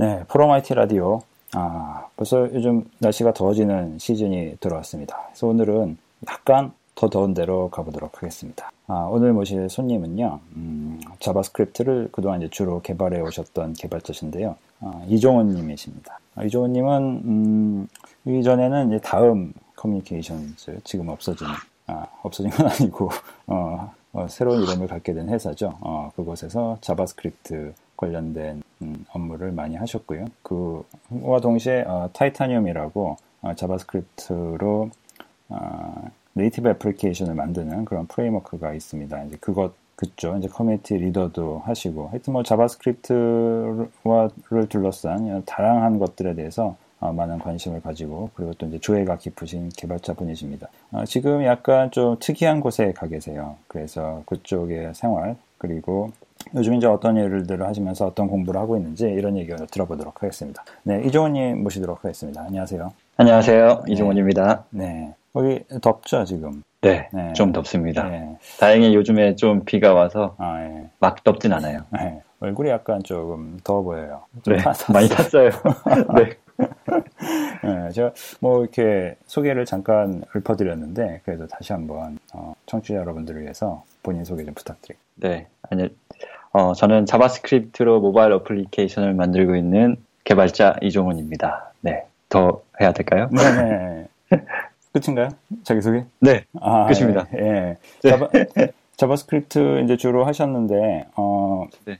네, 프로마이티 라디오. 아, 벌써 요즘 날씨가 더워지는 시즌이 들어왔습니다. 그래서 오늘은 약간 더 더운 데로 가보도록 하겠습니다. 아, 오늘 모실 손님은요, 음, JavaScript를 그동안 이제 주로 개발해 오셨던 개발자신데요. 아, 이종은 님이십니다. 아, 이종은 님은, 음, 이전에는 이제 다음 커뮤니케이션즈, 지금 없어진, 아, 없어진 건 아니고, 어, 어, 새로운 이름을 갖게 된 회사죠. 어, 그곳에서 JavaScript 관련된 음, 업무를 많이 하셨고요. 그와 동시에 어, 타이타늄이라고 어, 자바스크립트로 어, native 애플리케이션을 만드는 그런 프레임워크가 있습니다. 이제 그것 그죠. 이제 커뮤니티 리더도 하시고 하여튼 뭐 자바스크립트를 둘러싼 다양한 것들에 대해서 어, 많은 관심을 가지고 그리고 또 이제 조예가 깊으신 개발자 분이십니다. 어, 지금 약간 좀 특이한 곳에 가 계세요. 그래서 그쪽의 생활 그리고 요즘 이제 어떤 일들을 하시면서 어떤 공부를 하고 있는지 이런 얘기를 들어보도록 하겠습니다. 네, 이종훈님 모시도록 하겠습니다. 안녕하세요. 안녕하세요. 네. 이종훈입니다. 네. 거기 덥죠, 지금? 네, 네. 좀 덥습니다. 네. 다행히 요즘에 좀 비가 와서 아, 예. 막 덥진 않아요. 네. 얼굴이 약간 조금 더워 보여요. 네, 많이 탔어요. 네. 네, 제가 뭐 이렇게 소개를 잠깐 읊어드렸는데 그래도 다시 한번 어, 청취자 여러분들을 위해서 본인 소개 좀 부탁드립니다. 네, 아니 어, 저는 자바스크립트로 모바일 어플리케이션을 만들고 있는 개발자 이종훈입니다. 네, 더 해야 될까요? 네. 네. 끝인가요? 자기소개? 네, 아, 끝입니다. 예. 예. 네. 자바, 자바스크립트 이제 주로 하셨는데, 어, 네.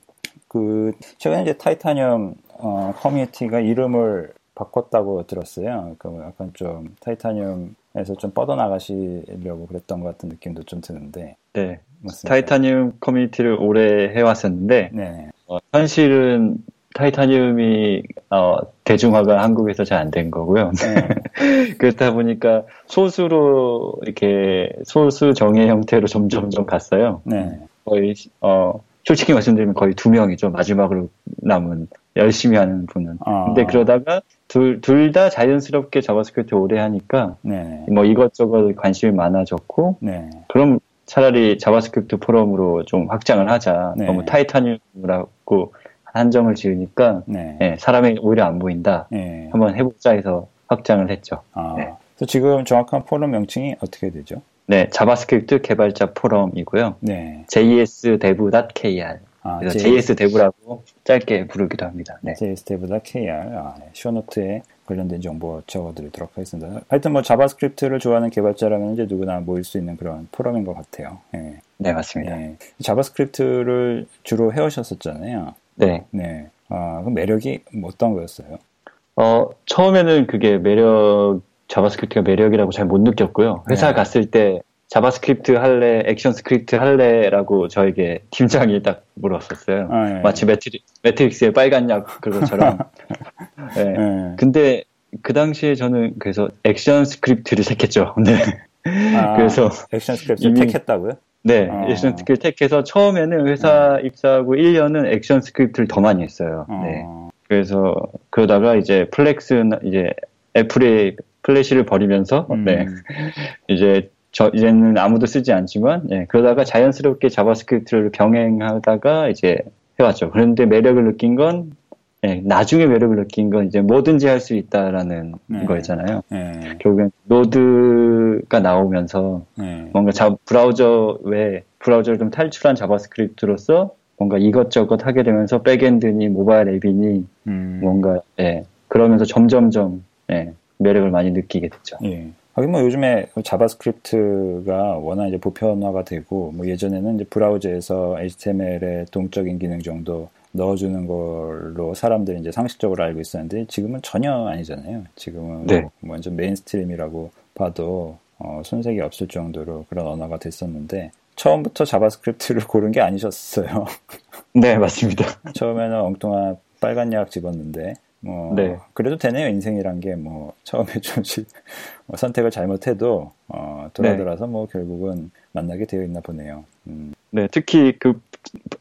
그, 최근에 이제 타이타늄, 어, 커뮤니티가 이름을 바꿨다고 들었어요. 그 약간 좀 타이타늄에서 좀 뻗어나가시려고 그랬던 것 같은 느낌도 좀 드는데. 네. 맞습니다. 타이타늄 커뮤니티를 오래 해왔었는데, 네. 어, 현실은 타이타늄이 어, 대중화가 한국에서 잘 안 된 거고요. 네. 그렇다 보니까 소수로 이렇게 소수 정예 형태로 점점점 갔어요. 네. 거의 어 솔직히 말씀드리면 거의 두 명이죠. 마지막으로 남은 열심히 하는 분은. 아. 근데 그러다가 둘 둘 다 자연스럽게 자바스크립트 오래 하니까 네. 뭐 이것저것 관심이 많아졌고 네. 그럼 차라리 자바스크립트 포럼으로 좀 확장을 하자. 네. 너무 타이타늄이라고 한정을 지으니까 네. 네, 사람이 오히려 안 모인다. 네. 한번 해보자 해서 확장을 했죠. 아, 네. 지금 정확한 포럼 명칭이 어떻게 되죠? 네, 자바스크립트 개발자 포럼이고요. 네. jsdev.kr. 아, 그래서 JS dev라고 짧게 부르기도 합니다. 네. jsdev.kr. 아, 네. show note에 관련된 정보 적어드리도록 하겠습니다. 하여튼 뭐 자바스크립트를 좋아하는 개발자라면 이제 누구나 모일 수 있는 그런 포럼인 것 같아요. 네, 네 맞습니다. 네. 자바스크립트를 주로 해오셨었잖아요. 네. 네. 아, 그 매력이 뭐 어떤 거였어요? 어, 처음에는 그게 매력, 자바스크립트가 매력이라고 잘 못 느꼈고요. 회사 네. 갔을 때 자바스크립트 할래, 액션 스크립트 할래라고 저에게 팀장이 딱 물었었어요. 아, 네. 마치 매트리, 매트릭스의 빨간 약 그것처럼. 네. 네. 근데 그 당시에 저는 그래서 액션 스크립트를 택했죠. 네. 아, 그래서 액션 스크립트 택했다고요? 네, 어. 액션 스크립트 택해서 처음에는 회사 음. 입사하고 1년은 액션 스크립트를 더 많이 했어요. 어. 네. 그래서 그러다가 이제 플렉스 이제 애플이 플래시를 버리면서 음. 네. 이제 저 이제는 아무도 쓰지 않지만 네. 그러다가 자연스럽게 자바스크립트를 병행하다가 이제 해왔죠. 그런데 매력을 느낀 건 네, 나중에 매력을 느낀 건 이제 뭐든지 할 수 있다라는 네. 거잖아요. 네. 결국엔 노드가 나오면서 네. 뭔가 자, 브라우저 외 브라우저를 좀 탈출한 자바스크립트로서 뭔가 이것저것 하게 되면서 backend니 모바일 앱이니 음. 뭔가 예, 그러면서 점점점 예, 매력을 많이 느끼게 됐죠. 예. 하긴 뭐 요즘에 자바스크립트가 워낙 이제 보편화가 되고 뭐 예전에는 이제 브라우저에서 HTML의 동적인 기능 정도 넣어주는 걸로 사람들이 이제 상식적으로 알고 있었는데 지금은 전혀 아니잖아요. 지금은 네. 뭐 완전 mainstream이라고 봐도 어, 손색이 없을 정도로 그런 언어가 됐었는데 처음부터 자바스크립트를 고른 게 아니셨어요. 네, 맞습니다. 처음에는 엉뚱한 빨간 약 집었는데 뭐 네. 그래도 되네요 인생이란 게 뭐 처음에 좀뭐 선택을 잘못해도 어, 돌아돌아서 네. 뭐 결국은 만나게 되어 있나 보네요. 음. 네, 특히 그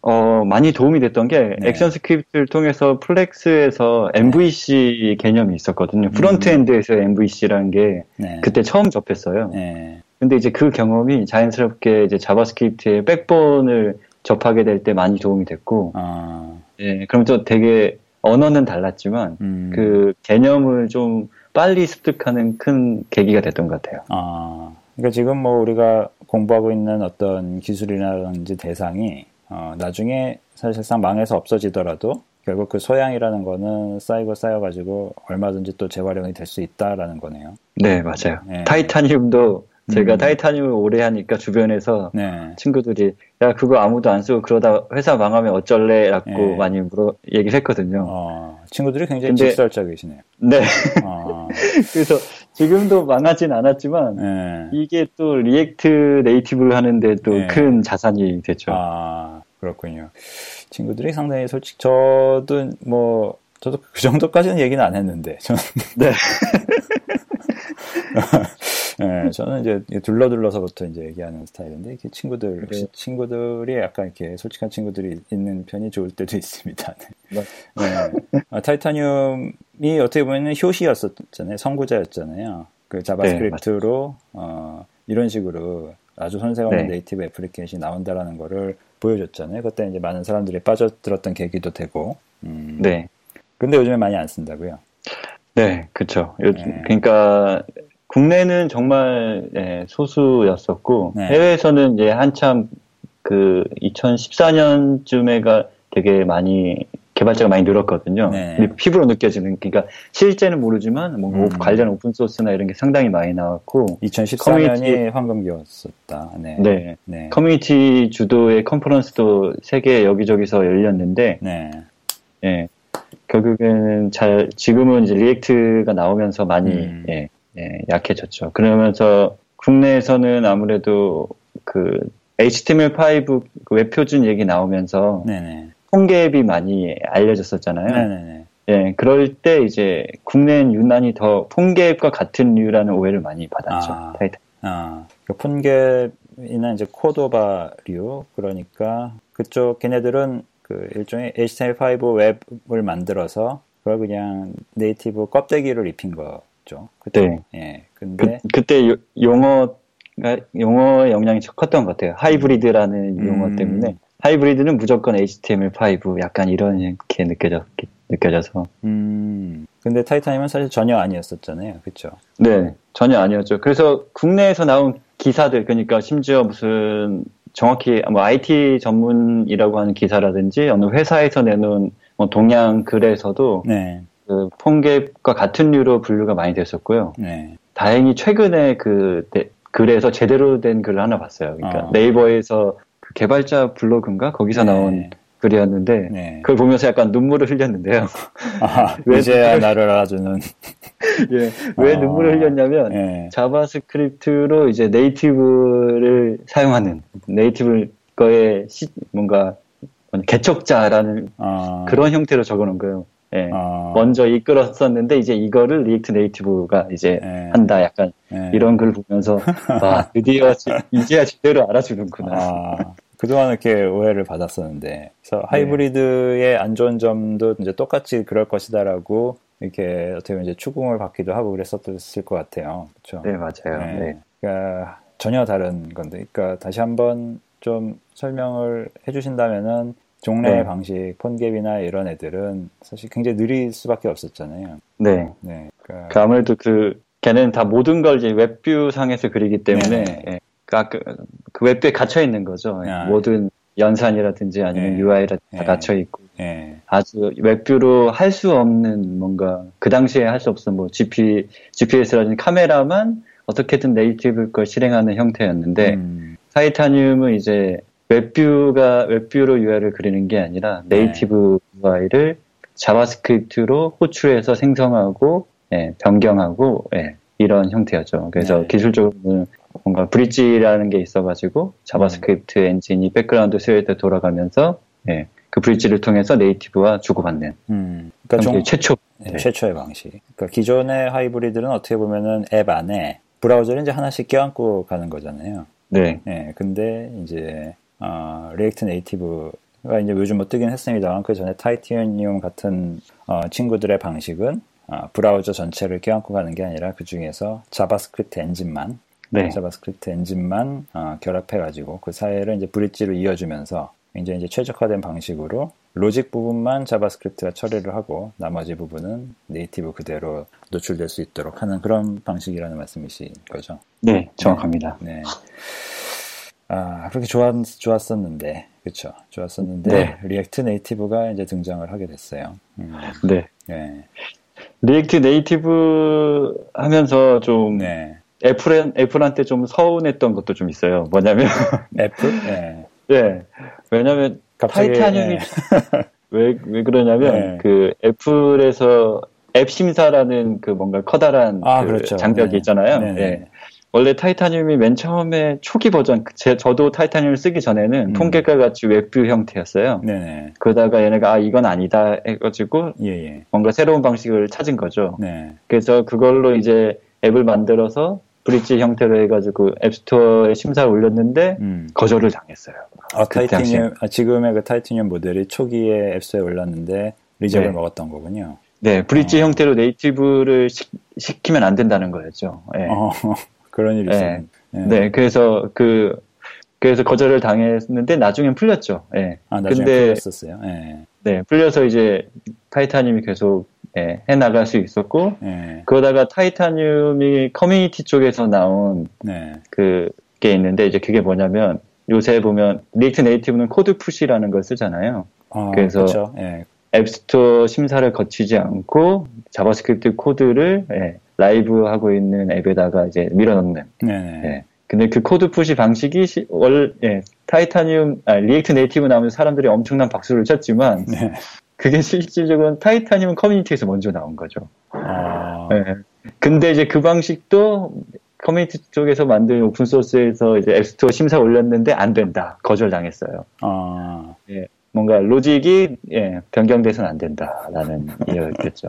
어, 많이 도움이 됐던 게 네. 액션 스크립트를 통해서 플렉스에서 MVC 네. 개념이 있었거든요. front end에서 음. MVC라는 게 네. 그때 처음 접했어요. 네. 근데 이제 그 경험이 자연스럽게 이제 자바스크립트의 백본을 접하게 될 때 많이 도움이 됐고, 아. 예, 그럼 또 되게 언어는 달랐지만 음. 그 개념을 좀 빨리 습득하는 큰 계기가 됐던 것 같아요. 아, 그러니까 지금 뭐 우리가 공부하고 있는 어떤 기술이라든지 대상이 어, 나중에 사실상 망해서 없어지더라도 결국 그 소양이라는 거는 쌓이고 쌓여가지고 얼마든지 또 재활용이 될 수 있다라는 거네요. 네, 맞아요. 네. 타이타늄도 제가 음. 타이타늄을 오래 하니까 주변에서 네. 친구들이 야 그거 아무도 안 쓰고 그러다 회사 망하면 어쩔래라고 네. 많이 물어 얘기를 했거든요. 어, 친구들이 굉장히 근데, 직설적이시네요. 네. 어. 그래서 지금도 망하진 않았지만 네. 이게 또 리액트 네이티브를 하는데 또큰 네. 자산이 됐죠. 아 그렇군요. 친구들이 상당히 솔직 저도 뭐 저도 그 정도까지는 얘기는 안 했는데 저는 네. 네, 저는 이제 둘러둘러서부터 이제 얘기하는 스타일인데 이렇게 친구들 역시 네. 친구들이 약간 이렇게 솔직한 친구들이 있는 편이 좋을 때도 있습니다. 네. 네. 아, 타이타늄이 어떻게 보면 효시였었잖아요, 선구자였잖아요. 그 자바스크립트로 네, 어, 이런 식으로 아주 손색 없는 네. native 애플리케이션이 나온다라는 거를 보여줬잖아요. 그때 이제 많은 사람들이 빠져들었던 계기도 되고. 음. 네. 근데 요즘에 많이 안 쓴다고요? 네, 그렇죠. 네. 그러니까 국내는 정말 네, 소수였었고 네. 해외에서는 이제 한참 그 2014년쯤에가 되게 많이 개발자가 많이 늘었거든요. 네. 피부로 느껴지는 그러니까 실제는 모르지만 뭐 음. 관련 오픈 소스나 이런 게 상당히 많이 나왔고 2014년이 커뮤니티, 황금기였었다. 네. 네. 네. 커뮤니티 주도의 컨퍼런스도 세계 여기저기서 열렸는데 네. 네. 결국에는 잘 지금은 이제 리액트가 나오면서 많이 음. 예, 예, 약해졌죠. 그러면서 국내에서는 아무래도 그 HTML5 그 웹 표준 얘기 나오면서 네네. PhoneGap이 많이 알려졌었잖아요. 네네. 예, 그럴 때 이제 국내는 유난히 더 PhoneGap과 같은 류라는 오해를 많이 받았죠. 아, 타이틀. 아, 그 PhoneGap이나 이제 Cordova류 그러니까 그쪽 걔네들은 그 일종의 HTML5 웹을 만들어서 그걸 그냥 native 껍데기를 입힌 거 죠. 그때. 네. 예. 근데 그, 때 용어 용어의 영향이 컸던 것 같아요. 하이브리드라는 음. 용어 때문에 하이브리드는 무조건 HTML5 약간 이렇게 느껴졌 느껴져서. 음. 근데 타이타님은 사실 전혀 아니었었잖아요. 그렇죠? 네, 전혀 아니었죠. 그래서 국내에서 나온 기사들 그러니까 심지어 무슨 정확히 뭐 IT 전문이라고 하는 기사라든지 어느 회사에서 내놓은 뭐 동양 글에서도 네. 그 PhoneGap과 같은 류로 분류가 많이 됐었고요. 네. 다행히 최근에 그 네, 글에서 제대로 된 글을 하나 봤어요. 그러니까 어. 네이버에서 그 개발자 블로그인가 거기서 네. 나온 글이었는데 네. 그걸 보면서 약간 눈물을 흘렸는데요. 아, 왜 이제야 나를 알아주는. 예, 왜 아, 눈물을 흘렸냐면 예. JavaScript로 이제 native를 사용하는 native 시, 뭔가 개척자라는 아. 그런 형태로 적어놓은 거예요. 예. 아. 먼저 이끌었었는데 이제 이거를 React Native가 이제 예. 한다 약간 예. 이런 글 보면서 와 드디어 이제야 제대로 알아주는구나. 아. 그동안 이렇게 오해를 받았었는데, 그래서 네. 하이브리드의 안 좋은 점도 이제 똑같이 그럴 것이다라고 이렇게 어떻게 보면 이제 추궁을 받기도 하고 그랬었을 것 같아요. 그렇죠? 네, 맞아요. 네. 네. 그러니까 전혀 다른 건데, 그러니까 다시 한번 좀 설명을 해주신다면은 종래 네. 방식, PhoneGap이나 이런 애들은 사실 굉장히 느릴 수밖에 없었잖아요. 네. 네. 그러니까... 그 아무래도 그 걔는 다 모든 걸 이제 WebView 상에서 그리기 때문에 네. 예. 그, 그 웹에 갇혀 있는 거죠. 아, 모든 연산이라든지 아니면 예, UI라 다 예, 갇혀 있고 예. 아주 WebView로 할 수 없는 뭔가 그 당시에 할 수 없었던 뭐 GP, GPS라든지 카메라만 어떻게든 native 걸 실행하는 형태였는데 음. Titanium은 이제 WebView가 WebView로 UI를 그리는 게 아니라 네이티브 UI를 자바스크립트로 호출해서 생성하고 예, 변경하고 예, 이런 형태였죠. 그래서 네. 기술적으로는 뭔가 bridge라는 게 있어가지고 JavaScript 음. 엔진이 백그라운드 스웨이에 돌아가면서 예, 그 bridge를 통해서 native와 주고받는. 음. 그러니까 종, 최초 네, 네. 최초의 방식. 그러니까 기존의 하이브리드는 어떻게 보면은 앱 안에 브라우저를 이제 하나씩 껴안고 가는 거잖아요. 네. 네. 근데 이제 어, React Native가 이제 요즘 뭐 뜨긴 했습니다만 그 전에 타이티니움 같은 어, 친구들의 방식은 어, 브라우저 전체를 껴안고 가는 게 아니라 그 중에서 JavaScript 엔진만 네. JavaScript 엔진만 어, 결합해가지고 그 사이를 이제 bridge로 이어주면서 굉장히 이제 최적화된 방식으로 logic 부분만 JavaScript가 처리를 하고 나머지 부분은 native 그대로 노출될 수 있도록 하는 그런 방식이라는 말씀이신 거죠. 네, 정확합니다. 네. 네. 아, 그렇게 좋았, 좋았었는데, 그쵸. 좋았었는데, 네. React Native가 이제 등장을 하게 됐어요. 음. 네. 네. React Native 하면서 좀, 네. 애플, 애플한테 좀 서운했던 것도 좀 있어요. 뭐냐면. 애플? 네. 네. 왜냐면, 갑자기, Titanium이, 네. 왜, 왜 그러냐면, 네. 그 애플에서 앱 심사라는 그 뭔가 커다란 아, 그 그렇죠. 장벽이 네. 있잖아요. 네. 네. 원래 Titanium이 맨 처음에 초기 버전, 제, 저도 Titanium을 쓰기 전에는 음. PhoneGap 같이 WebView 형태였어요. 네네. 그러다가 얘네가 아 이건 아니다 해가지고 예예. 예. 뭔가 새로운 방식을 찾은 거죠. 네. 그래서 그걸로 이제 앱을 만들어서 bridge 형태로 해가지고 App Store에 심사를 올렸는데 음. 거절을 당했어요. 아 타이타늄 아, 지금의 그 타이타늄 모델이 초기에 App Store에 올랐는데 reject을 네. 먹었던 거군요. 네, bridge 어. 형태로 native를 시, 키면안 된다는 거였죠. 네. 어. 그런 일이 있어요. 네. 네. 네. 그래서 그 그래서 거절을 당했는데 나중엔 풀렸죠. 예. 아, 나중에 근데, 풀렸었어요. 예. 네, 풀려서 이제 Titanium이 계속 예, 해 나갈 수 있었고 예. 그러다가 Titanium이 커뮤니티 쪽에서 나온 네. 그게 있는데 이제 그게 뭐냐면 요새 보면 React Native는 CodePush라는 걸 쓰잖아요. 아, 그래서 그렇죠. 예. App Store 심사를 거치지 않고 JavaScript 코드를 예, 라이브 하고 있는 앱에다가 이제 밀어넣는. 네. 예. 근데 그 CodePush 방식이 시, 월, 예, 타이타늄, 아, React Native 나오면서 사람들이 엄청난 박수를 쳤지만, 네. 그게 실질적으로 타이타늄 커뮤니티에서 먼저 나온 거죠. 아... 예. 근데 이제 그 방식도 커뮤니티 쪽에서 만든 open source에서 이제 App Store 심사 올렸는데 안 된다. 거절당했어요. 아... 예. 뭔가 로직이 예, 변경돼서는 안 된다라는 이야기였죠.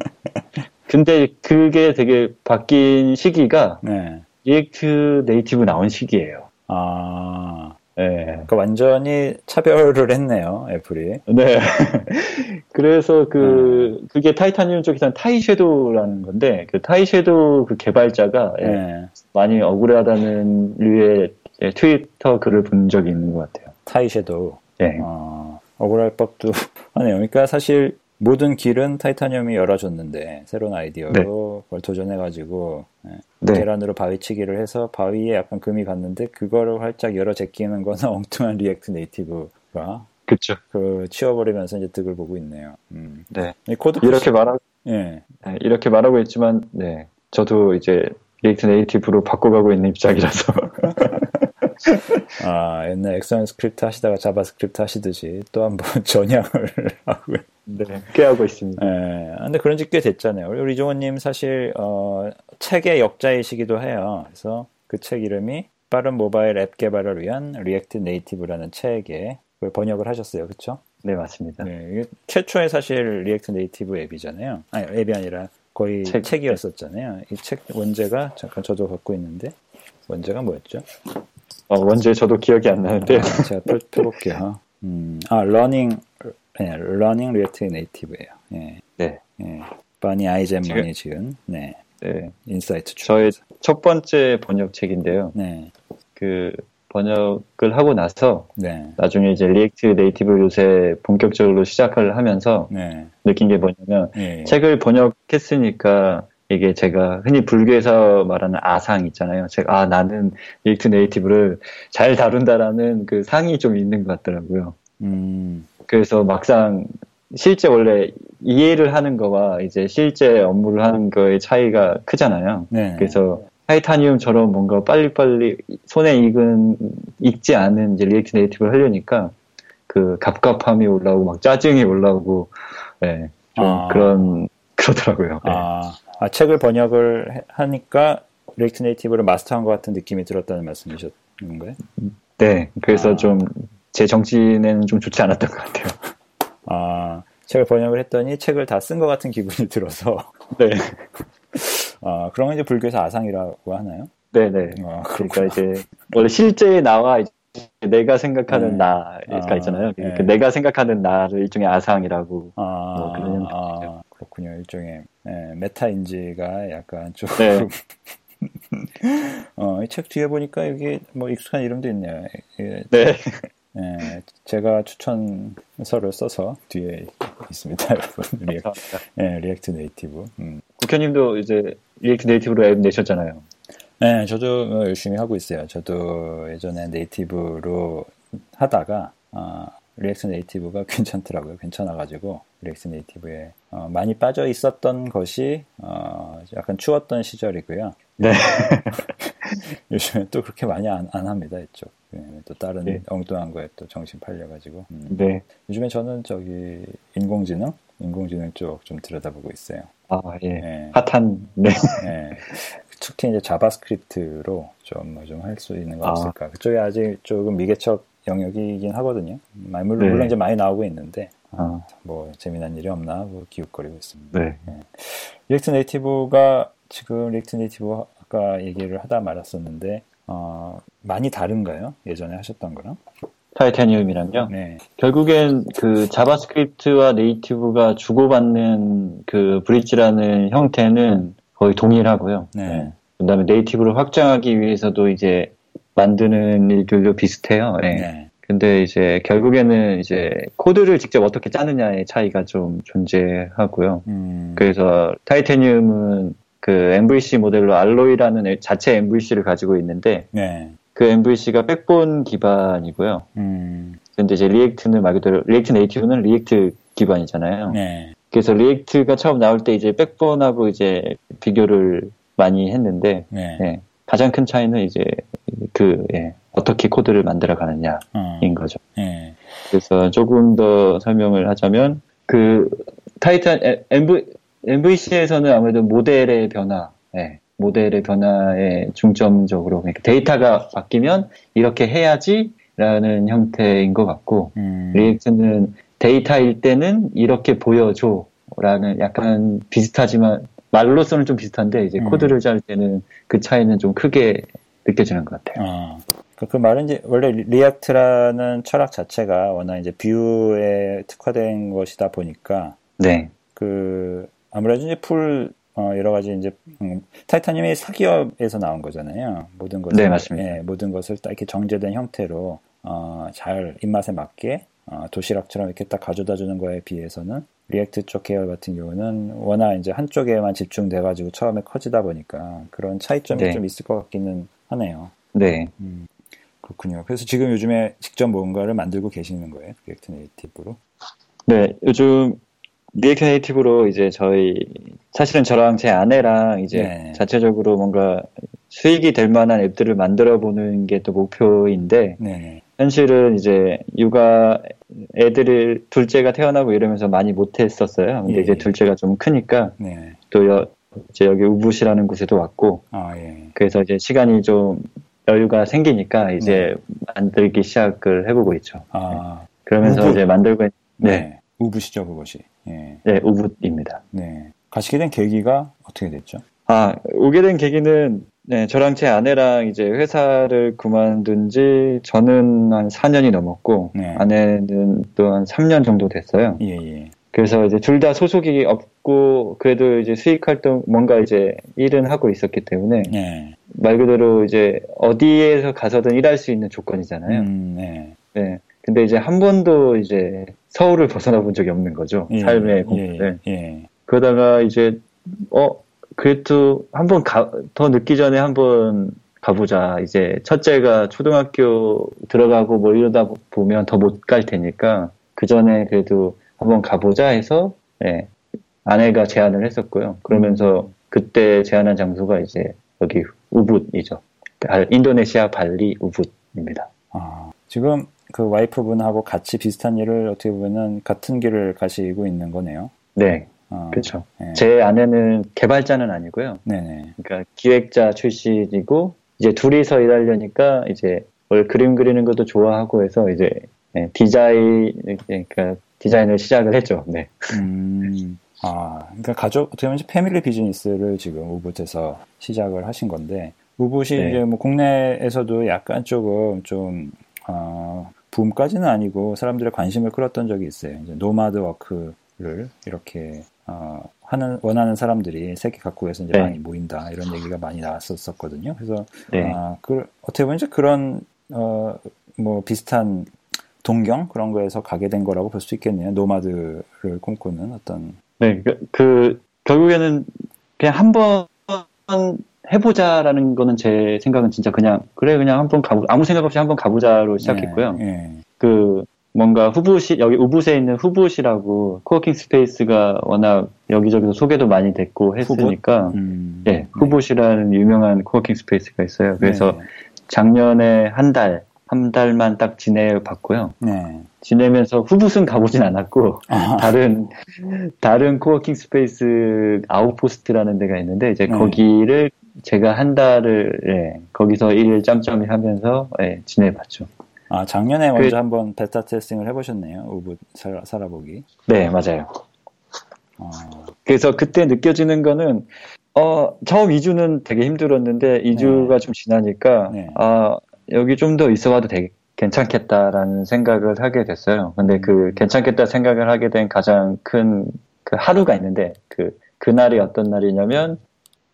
근데 그게 되게 바뀐 시기가 네. React Native 나온 시기예요. 아, 네. 그러니까 완전히 차별을 했네요, 애플이. 네. 그래서 그 음. 그게 타이타늄 쪽에서는 TiShadow라는 건데 그 TiShadow 그 개발자가 예, 네. 많이 억울하다는 류의 예, 트위터 글을 본 적이 있는 것 같아요. TiShadow. 네. 아. 억울할 법도 하네요. 그러니까 사실 모든 길은 Titanium이 열어줬는데 새로운 아이디어로 네. 그걸 도전해가지고 예, 네. 계란으로 바위치기를 해서 바위에 약간 금이 갔는데 그거를 활짝 열어 제끼는 거는 엉뚱한 React Native가 그쵸. 그 치워버리면서 이제 득을 보고 있네요. 음. 네. 코드 이렇게 말하 예. 네, 이렇게 말하고 있지만 네 저도 이제 React Native로 바꿔가고 있는 입장이라서 아, 옛날 ActionScript 하시다가 JavaScript 하시듯이 또 한 번 전향을 하고. 네, 꽤 하고 있습니다. 네, 근데 그런 지 꽤 됐잖아요. 우리 이종은님 사실, 어, 책의 역자이시기도 해요. 그래서 그 책 이름이 빠른 모바일 앱 개발을 위한 React Native라는 책에 번역을 하셨어요. 그쵸? 네, 맞습니다. 네, 최초의 사실 React Native 앱이잖아요. 아니, 앱이 아니라 거의 책, 이었었잖아요. 이 책 원제가 잠깐 저도 갖고 있는데 원제가 뭐였죠? 어, 원제 저도 기억이 안 나는데. 아, 제가 펼, 펴볼게요. 음, 아, Learning, 네, Learning React Native예요. 예. 네. 예. 보니 아이젠먼이 지은, 네. 네. 인사이트 저의 첫 번째 번역 책인데요. 네. 그, 번역을 하고 나서 네. 나중에 이제 React Native 요새 본격적으로 시작을 하면서 네. 느낀 게 뭐냐면 네. 책을 번역했으니까 이게 제가 흔히 불교에서 말하는 아상 있잖아요. 제가 아 나는 React Native를 잘 다룬다라는 그 상이 좀 있는 것 같더라고요. 음. 그래서 막상 실제 원래 이해를 하는 거와 이제 실제 업무를 하는 거의 차이가 크잖아요. 네. 그래서 Titanium처럼 뭔가 빨리빨리 손에 익은 익지 않은 이제 React Native를 하려니까 그 갑갑함이 올라오고 막 짜증이 올라오고 네, 좀 아. 그런 그러더라고요. 네. 아. 아, 책을 번역을 하니까 React Native를 마스터한 것 같은 느낌이 들었다는 말씀이셨는 건가요? 네, 그래서 아. 좀 제 정신에는 좀 좋지 않았던 것 같아요. 아, 책을 번역을 했더니 책을 다 쓴 것 같은 기분이 들어서. 네. 아, 건 이제 불교에서 아상이라고 하나요? 네네. 네. 아, 그러니까 이제 원래 실제의 나와 이제 내가 생각하는 네. 나가 아, 있잖아요. 네. 그 내가 생각하는 나를 일종의 아상이라고 아, 뭐 그런 아, 그렇군요. 일종의 네, 메타인지가 약간 좀 네. 어, 이 책 뒤에 보니까 여기 뭐 익숙한 이름도 있네요. 네. 네. 제가 추천서도 써서 뒤에 있습니다, 여러분. React, 네, React Native. 음. 국현님도 이제 React Native로 앱 내셨잖아요. 네, 저도 열심히 하고 있어요. 저도 예전에 native로 하다가 어, React Native가 괜찮더라고요. 괜찮아가지고 React Native에 어, 많이 빠져 있었던 것이 어, 약간 추웠던 시절이고요. 네. 요즘에 또 그렇게 많이 안, 안 합니다. 이쪽. 네, 또 다른 네. 엉뚱한 거에 또 정신 팔려가지고. 음. 네. 요즘에 저는 저기 인공지능, 인공지능 쪽 좀 들여다보고 있어요. 아 예. 네. 핫한. 네. 네. 특히 이제 JavaScript로 좀좀할 수 있는 거 아. 없을까. 그쪽에 아직 조금 미개척 영역이긴 하거든요. 물론, 네. 물론 이제 많이 나오고 있는데 아. 뭐 재미난 일이 없나 뭐 기웃거리고 있습니다. 네. 네. React Native가 지금 React Native 아까 얘기를 하다 말았었는데 어, 많이 다른가요? 예전에 하셨던 거랑? Titanium이랑요? 네. 결국엔 그 JavaScript와 native가 주고받는 그 bridge라는 형태는 거의 동일하고요. 네. 네. 그 다음에 native를 확장하기 위해서도 이제 만드는 일들도 비슷해요. 네. 네. 근데 이제 결국에는 이제 코드를 직접 어떻게 짜느냐의 차이가 좀 존재하고요. 음. 그래서 Titanium은 그 MVC 모델로 Alloy라는 자체 MVC를 가지고 있는데 네. 그 MVC가 Backbone 기반이고요. 음. 근데 이제 React는 말 그대로 React Native는 React 기반이잖아요. 네. 그래서 React가 처음 나올 때 이제 Backbone하고 이제 비교를 많이 했는데 네. 네. 가장 큰 차이는 이제 그 예, 어떻게 코드를 만들어 가느냐인 어. 거죠. 네. 그래서 조금 더 설명을 하자면 그 Titanium MV MVC에서는 아무래도 모델의 변화, 예, 모델의 변화에 중점적으로 그러니까 데이터가 바뀌면 이렇게 해야지라는 형태인 것 같고 음. React는 데이터일 때는 이렇게 보여줘라는 약간 비슷하지만 말로서는 좀 비슷한데 이제 음. 코드를 짤 때는 그 차이는 좀 크게 느껴지는 것 같아요. 아, 그, 그 말은 이제 원래 React라는 철학 자체가 워낙 이제 view에 특화된 것이다 보니까 네. 그 아무래도 이제 풀 어, 여러 가지 이제 음, Titanium이 사기업에서 나온 거잖아요. 모든 것을 네, 맞습니다. 예, 모든 것을 딱 이렇게 정제된 형태로 어, 잘 입맛에 맞게 어, 도시락처럼 이렇게 딱 가져다 주는 거에 비해서는 React 쪽 계열 같은 경우는 워낙 이제 한쪽에만 집중돼 가지고 처음에 커지다 보니까 그런 차이점이 네. 좀 있을 것 같기는 하네요. 네. 음, 그렇군요. 그래서 지금 요즘에 직접 뭔가를 만들고 계시는 거예요, React Native로? 네, 요즘 React Native로 이제 저희 사실은 저랑 제 아내랑 이제 네. 자체적으로 뭔가 수익이 될 만한 앱들을 만들어 보는 게 또 목표인데 네. 현실은 이제 육아 애들을 둘째가 태어나고 이러면서 많이 못했었어요. 근데 예. 이제 둘째가 좀 크니까 네. 또 여, 이제 여기 우붓이라는 곳에도 왔고 아, 예. 그래서 이제 시간이 좀 여유가 생기니까 이제 네. 만들기 시작을 해보고 있죠. 아, 네. 그러면서 우붓. 이제 만들고 있, 네. 네. 우붓이죠 그것이. 예. 네, 우붓입니다. 네. 가시게 된 계기가 어떻게 됐죠? 아, 오게 된 계기는 네, 저랑 제 아내랑 이제 회사를 그만둔 지 저는 한 4년이 넘었고 네. 아내는 또 한 3년 정도 됐어요. 예, 예. 그래서 이제 둘 다 소속이 없고 그래도 이제 수익 활동 뭔가 이제 일은 하고 있었기 때문에 네. 말 그대로 이제 어디에서 가서든 일할 수 있는 조건이잖아요. 음, 네. 네. 근데 이제 한 번도 이제 서울을 벗어나 본 적이 없는 거죠. 예, 삶의. 예, 예. 그러다가 이제 어 그래도 한번 더 늦기 전에 한번 가보자. 이제 첫째가 초등학교 들어가고 뭐 이러다 보면 더 못 갈 테니까 그 전에 그래도 한번 가보자 해서 예, 아내가 제안을 했었고요. 그러면서 그때 제안한 장소가 이제 여기 우붓이죠. 인도네시아 발리 우붓입니다. 아, 지금 그 와이프분하고 같이 비슷한 일을 어떻게 보면은 같은 길을 가시고 있는 거네요. 네. 어, 그렇죠. 네. 제 아내는 개발자는 아니고요. 네네. 그러니까 기획자 출신이고 이제 둘이서 일하려니까 이제 뭘 그림 그리는 것도 좋아하고 해서 이제 네, 디자인 그러니까 디자인을 시작을 했죠. 네. 음, 아, 그러니까 가족 어떻게 보면 family business를 지금 우붓에서 시작을 하신 건데 우붓이 네. 이제 뭐 국내에서도 약간 조금 좀 어, 붐까지는 아니고 사람들의 관심을 끌었던 적이 있어요. 이제 nomad work를 이렇게 어, 하는 원하는 사람들이 세계 각국에서 이제 네. 많이 모인다 이런 얘기가 많이 나왔었거든요. 그래서 네. 아, 그 어떻게 보면 이제 그런 어, 뭐 비슷한 동경 그런 거에서 가게 된 거라고 볼 수 있겠네요. nomad를 꿈꾸는 어떤. 네, 그, 그 결국에는 그냥 한 번 해보자라는 거는 제 생각은 진짜 그냥 그래 그냥 한번 가보 아무 생각 없이 한번 가보자로 시작했고요. 네, 네. 그 뭔가 후부시 여기 우붓에 있는 Hubud이라고 coworking space가 워낙 여기저기서 소개도 많이 됐고 했으니까 Hubud? 음, 네, Hubud이라는 유명한 coworking space가 있어요. 그래서 네. 작년에 한 달, 한 달만 딱 지내봤고요. 네. 지내면서 Hubud은 가보진 않았고 아. 다른 다른 coworking space Outpost라는 데가 있는데 이제 네. 거기를 제가 한 달을 예, 거기서 일을 짬짬이 하면서 예, 지내봤죠. 아 작년에 그 먼저 그, 한번 beta testing을 해보셨네요. 우붓 살아, 살아보기. 네 맞아요. 어. 그래서 그때 느껴지는 거는 어 처음 2주는 되게 힘들었는데 2주가 네. 좀 지나니까 네. 아 여기 좀 더 있어봐도 되게 괜찮겠다라는 생각을 하게 됐어요. 근데 그 음. 괜찮겠다 생각을 하게 된 가장 큰 그 하루가 있는데 그 그날이 어떤 날이냐면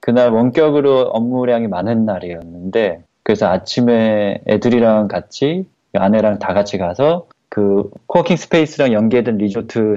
그날 원격으로 업무량이 많은 날이었는데 그래서 아침에 애들이랑 같이 아내랑 다 같이 가서 그 coworking space랑 연계된 리조트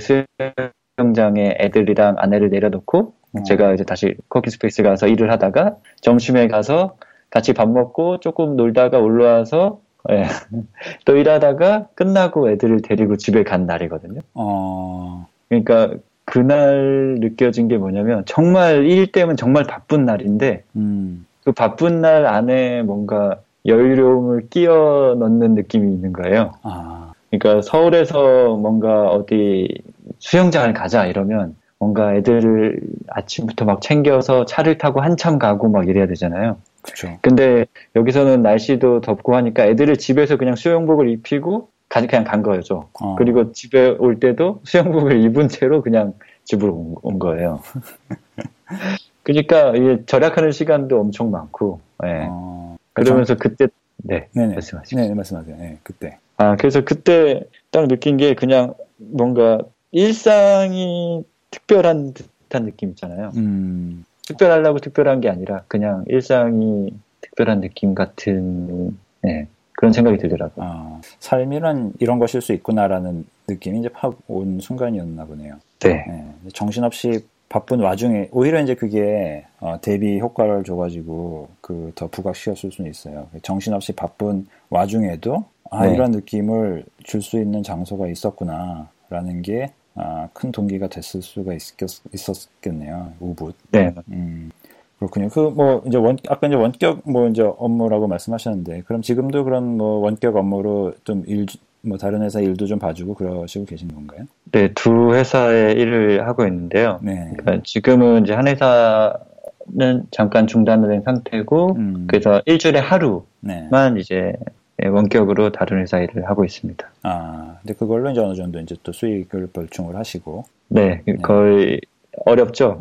수영장에 애들이랑 아내를 내려놓고 음. 제가 이제 다시 coworking space 가서 일을 하다가 점심에 가서 같이 밥 먹고 조금 놀다가 올라와서 예. 또 일하다가 끝나고 애들을 데리고 집에 간 날이거든요. 어... 그러니까 그날 느껴진 게 뭐냐면 정말 일 때문에 정말 바쁜 날인데 음. 그 바쁜 날 안에 뭔가 여유로움을 끼워 넣는 느낌이 있는 거예요. 아. 그러니까 서울에서 뭔가 어디 수영장을 가자 이러면 뭔가 애들을 아침부터 막 챙겨서 차를 타고 한참 가고 막 이래야 되잖아요. 그렇죠. 근데 여기서는 날씨도 덥고 하니까 애들을 집에서 그냥 수영복을 입히고 그냥 간 거죠. 어. 그리고 집에 올 때도 수영복을 입은 채로 그냥 집으로 온, 온 거예요. 그러니까 이게 절약하는 시간도 엄청 많고, 예. 어. 그러면서 그때 네, 네네. 말씀하시죠. 네, 말씀하세요. 네, 그때. 아, 그래서 그때 딱 느낀 게 그냥 뭔가 일상이 특별한 듯한 느낌 있잖아요. 음. 특별하려고 특별한 게 아니라 그냥 일상이 특별한 느낌 같은 네, 그런 생각이 들더라고요. 아, 삶이란 이런 것일 수 있구나라는 느낌이 이제 팍 온 순간이었나 보네요. 네. 네. 정신없이 바쁜 와중에 오히려 이제 그게 어, 대비 효과를 줘가지고 그 더 부각시켰을 수는 있어요. 정신없이 바쁜 와중에도 아 네. 이런 느낌을 줄 수 있는 장소가 있었구나라는 게 아, 큰 동기가 됐을 수가 있었, 겠네요 우붓. 네. 음, 그렇군요. 그 뭐 이제 원 아까 이제 원격 뭐 이제 업무라고 말씀하셨는데 그럼 지금도 그런 뭐 원격 업무로 좀 일 뭐 다른 회사 일도 좀 봐주고 그러시고 계신 건가요? 네, 두 회사의 일을 하고 있는데요. 네. 그러니까 지금은 이제 한 회사는 잠깐 중단된 상태고 음. 그래서 일주일에 하루만 네. 이제 네, 원격으로 다른 회사 일을 하고 있습니다. 아, 근데 그걸로 이제 어느 정도 이제 또 수익을 벌충을 하시고. 네, 네. 거의 어렵죠.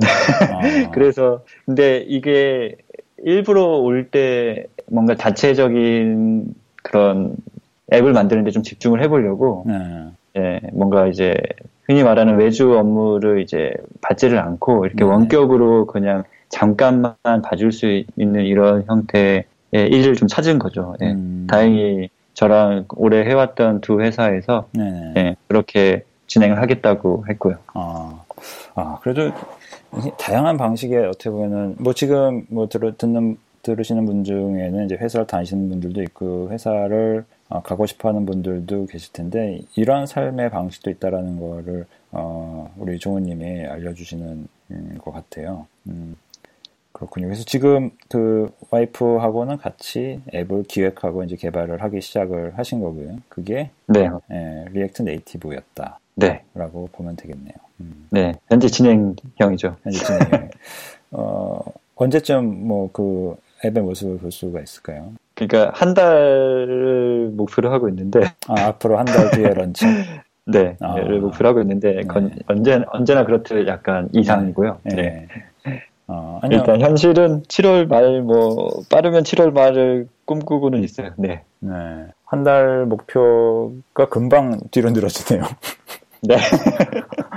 아. 그래서, 근데 이게 일부러 올 때 뭔가 자체적인 그런 앱을 만드는데 좀 집중을 해보려고, 네. 예, 뭔가 이제 흔히 말하는 외주 업무를 이제 받지를 않고 이렇게 네. 원격으로 그냥 잠깐만 봐줄 수 있는 이런 형태의 예, 일을 좀 찾은 거죠. 예. 음. 다행히 저랑 오래 해왔던 두 회사에서 예, 그렇게 진행을 하겠다고 했고요. 아, 아 그래도 다양한 방식의 어떻게 보면은 뭐 지금 뭐 들어 듣는 들으시는 분 중에는 이제 회사를 다니시는 분들도 있고 회사를 어, 가고 싶어하는 분들도 계실 텐데 이런 삶의 방식도 있다라는 거를 어, 우리 종우님이 알려주시는 음, 것 같아요. 음. 그렇군요. 그래서 지금 그 와이프하고는 같이 앱을 기획하고 이제 개발을 하기 시작을 하신 거고요. 그게 네. 예, React Native였다. 네. 라고 보면 되겠네요. 음. 네. 현재 진행형이죠. 현재 진행. 어, 언제쯤 뭐 그 앱의 모습을 볼 수가 있을까요? 그러니까 한 달을 목표로 하고 있는데. 아, 앞으로 한 달 뒤에 launch? 네. 아, 를 목표로 하고 있는데, 네. 건, 언제, 언제나 그렇듯 약간 이상이고요. 네. 네. 어, 일단 현실은 7월 말, 뭐, 빠르면 7월 말을 꿈꾸고는 있어요. 네. 네. 한 달 목표가 금방 뒤로 늘어지네요. 네.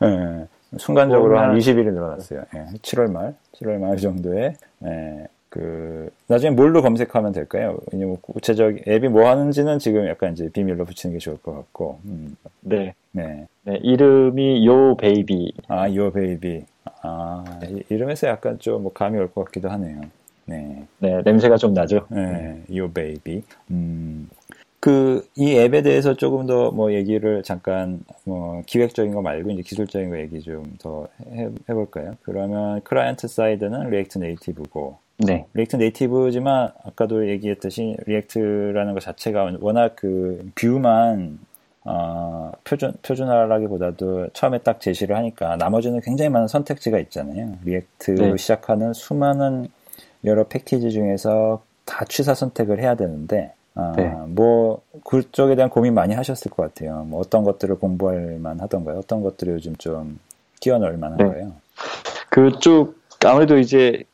네. 순간적으로 한 20일이 늘어났어요. 네. 7월 말, 7월 말 정도에, 네. 그 나중에 뭘로 검색하면 될까요? 왜냐면 구체적 앱이 뭐 하는지는 지금 약간 이제 비밀로 붙이는 게 좋을 것 같고. 음. 네. 네. 네. 이름이 Yo Baby. 아, Yo Baby. 아, 이름에서 약간 좀 뭐 감이 올 것 같기도 하네요. 네. 네, 냄새가 좀 나죠. 네, Yo Baby. 음. 그, 이 앱에 대해서 조금 더 뭐 얘기를 잠깐, 뭐, 기획적인 거 말고 이제 기술적인 거 얘기 좀 더 해볼까요? 그러면 client side는 React Native고, 네. React Native지만 아까도 얘기했듯이 React라는 것 자체가 워낙 그 view만 어, 표준 표준화라기보다도 처음에 딱 제시를 하니까 나머지는 굉장히 많은 선택지가 있잖아요. React로 네. 시작하는 수많은 여러 패키지 중에서 다 취사 선택을 해야 되는데 아, 네. 뭐 그쪽에 대한 고민 많이 하셨을 것 같아요. 뭐 어떤 것들을 공부할 만하던가요? 어떤 것들을 요즘 좀 끼워 넣을 만한가요? 네. 그쪽 아무래도 이제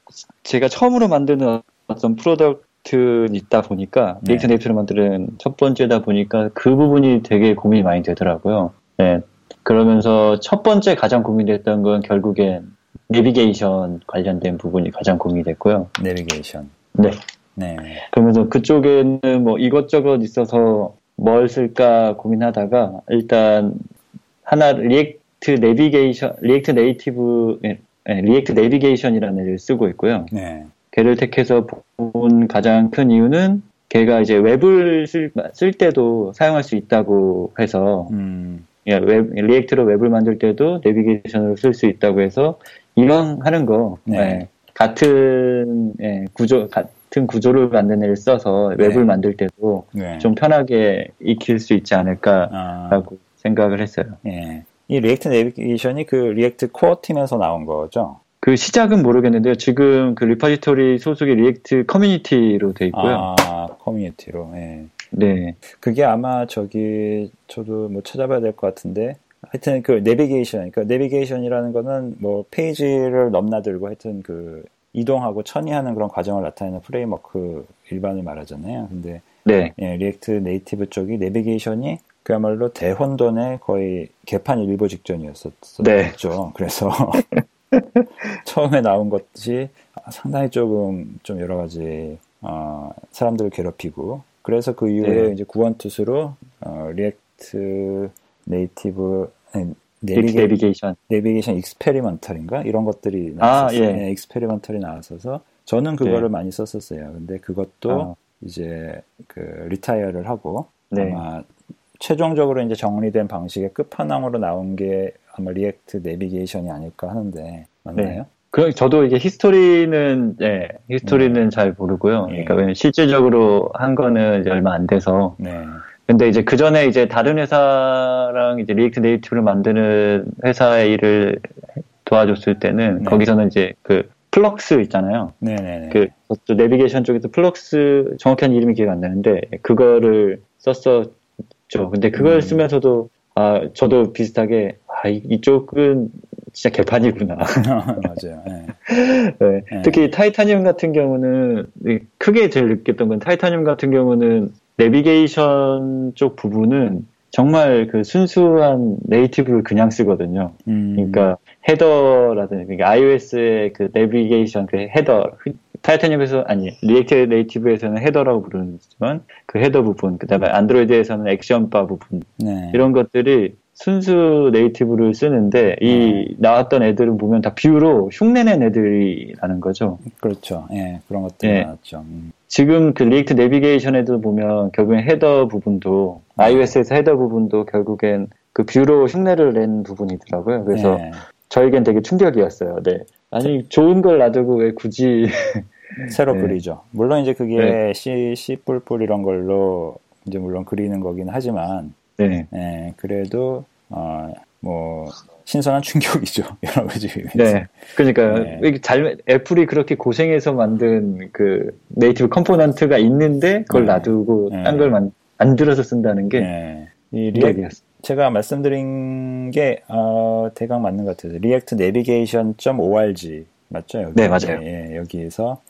제가 처음으로 만드는 어떤 product이다 보니까 네. React Native를 만드는 첫 번째다 보니까 그 부분이 되게 고민이 많이 되더라고요. 네. 그러면서 첫 번째 가장 고민됐던 건 결국엔 내비게이션 관련된 부분이 가장 고민이 됐고요. 내비게이션. 네. 네. 그러면서 그쪽에는 뭐 이것저것 있어서 뭘 쓸까 고민하다가 일단 하나 React Navigation, React Native, 네, React Navigation이라는 애를 쓰고 있고요. 네. 걔를 택해서 본 가장 큰 이유는 걔가 이제 웹을 쓸, 쓸 때도 사용할 수 있다고 해서 음. 예, 웹, React로 웹을 만들 때도 내비게이션으로 쓸 수 있다고 해서 이왕 하는 거 네. 예, 같은 예, 구조 같은 구조를 만든 애를 써서 웹을 네. 만들 때도 네. 좀 편하게 익힐 수 있지 않을까라고 아. 생각을 했어요. 예. 이 React Navigation이 그 React core team에서 나온 거죠? 그 시작은 모르겠는데요. 지금 그 repository 소속의 React Community로 돼 있고요. 아, 커뮤니티로. 예. 네. 그게 아마 저기 저도 뭐 찾아봐야 될 것 같은데 하여튼 그 내비게이션, 그러니까 내비게이션이라는 거는 뭐 페이지를 넘나들고 하여튼 그 이동하고 천이하는 그런 과정을 나타내는 framework 일반을 말하잖아요. 근데 네. 예, React Native 쪽이 내비게이션이 그야말로 대혼돈의 거의 개판 일보 직전이었었죠. 네. 그래서 처음에 나온 것이 상당히 조금 좀 여러 가지 어, 사람들을 괴롭히고 그래서 그 이후에 네. 이제 구원 투수로 어, React Native 내비게, 내비게이션 Navigation Experimental인가 이런 것들이 나왔었어요. 아, 예. 네, Experimental이 나와서서 저는 그거를 네. 많이 썼었어요. 근데 그것도 아. 이제 그 retire를 하고 네. 아마 최종적으로 이제 정리된 방식의 끝판왕으로 나온 게 아마 React Navigation이 아닐까 하는데 맞나요? 네. 그 저도 이게 history는 예, history는 네. 잘 모르고요. 예. 그러니까 실질적으로 한 거는 이제 얼마 안 돼서. 네. 근데 이제 그 전에 이제 다른 회사랑 이제 React Native를 만드는 회사의 일을 도와줬을 때는 네. 거기서는 이제 그 Flux 있잖아요. 네네네. 그 내비게이션 쪽에서 Flux 정확한 이름이 기억 안 나는데 그거를 썼었죠. 근데 그걸 음. 쓰면서도 아 저도 비슷하게 아 이쪽은 진짜 개판이구나. 맞아요. 네. 네. 네. 특히 타이타늄 같은 경우는 크게 제일 느꼈던 건 타이타늄 같은 경우는 내비게이션 쪽 부분은 정말 그 순수한 native를 그냥 쓰거든요. 음. 그러니까 header라든지 그러니까 iOS의 그 내비게이션 그 header Titanium에서 아니 React Native에서는 header라고 부르지만 그 header 부분 그다음에 안드로이드에서는 action bar 부분 네. 이런 것들이 순수 native를 쓰는데 이 네. 나왔던 애들은 보면 다 view로 흉내낸 애들이라는 거죠. 그렇죠. 예, 그런 것들이 예. 나왔죠. 음. 지금 그 React Navigation에도 보면 결국엔 header 부분도 네. iOS에서 header 부분도 결국엔 그 view로 흉내를 낸 부분이더라고요. 그래서 네. 저에겐 되게 충격이었어요. 네. 아니 좋은 걸 놔두고 왜 굳이 새로 네. 그리죠. 물론 이제 그게 네. C, C 이런 걸로 이제 물론 그리는 거긴 하지만 네. 네 그래도 어, 뭐 신선한 충격이죠. 여러 가지 의미에서. 네. 그러니까 네. 잘 애플이 그렇게 고생해서 만든 그 native component가 있는데 그걸 네. 놔두고 네. 딴걸 만들어서 쓴다는 게 네. 이 리액 제가 말씀드린 게 어, 대강 맞는 것 같아요. React Navigation.org 맞죠? 여기. 네, 맞아요. 예, 여기에서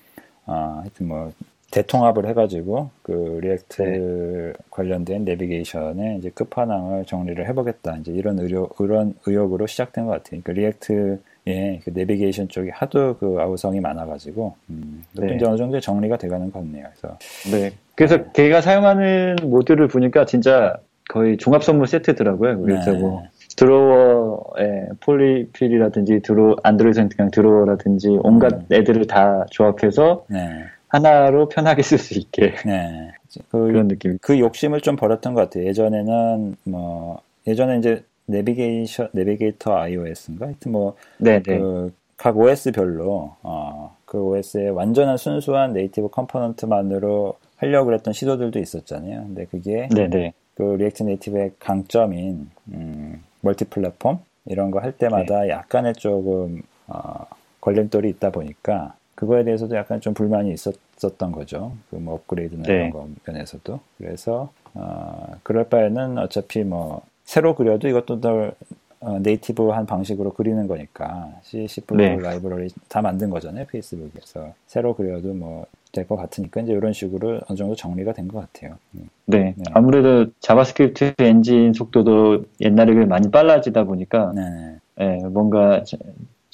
어, 하여튼 뭐 대통합을 해가지고 그 React 네. 관련된 내비게이션의 이제 끝판왕을 정리를 해보겠다. 이제 이런 의료, 이런 의욕으로 시작된 것 같아요. 그러니까 React 예, 그 내비게이션 쪽이 하도 그 아우성이 많아가지고 음, 네. 이제 어느 정도 정리가 돼가는 것 같네요. 그래서 네. 그래서 네. 걔가 사용하는 모듈을 보니까 진짜 거의 종합 선물 세트더라고요. 그래서 네. 뭐 drawer에 polyfill이라든지 드로 안드로이드 그냥 drawer라든지 온갖 음. 애들을 다 조합해서 네. 하나로 편하게 쓸 수 있게 네. 그, 그런 느낌. 그 욕심을 좀 버렸던 것 같아요. 예전에는 뭐 예전에 이제 내비게이션 Navigator iOS인가 하여튼 뭐 네, 네. 그각 OS별로 어, 그 OS의 완전한 순수한 native component만으로 하려고 그랬던 시도들도 있었잖아요. 근데 그게 네네. 네. 그 React Native의 강점인 음, multi platform 이런 거 할 때마다 네. 약간의 조금 어, 걸림돌이 있다 보니까 그거에 대해서도 약간 좀 불만이 있었던 거죠. 그 뭐 업그레이드나 네. 이런 거 면에서도. 그래서 어, 그럴 바에는 어차피 뭐 새로 그려도 이것도 더 어, native한 방식으로 그리는 거니까 C, C++ 네. 라이브러리 다 만든 거잖아요 페이스북에서 새로 그려도 뭐 될 것 같으니까 이제 이런 식으로 어느 정도 정리가 된 것 같아요. 음. 네. 네. 아무래도 JavaScript 엔진 속도도 옛날에 많이 빨라지다 보니까 네. 네, 뭔가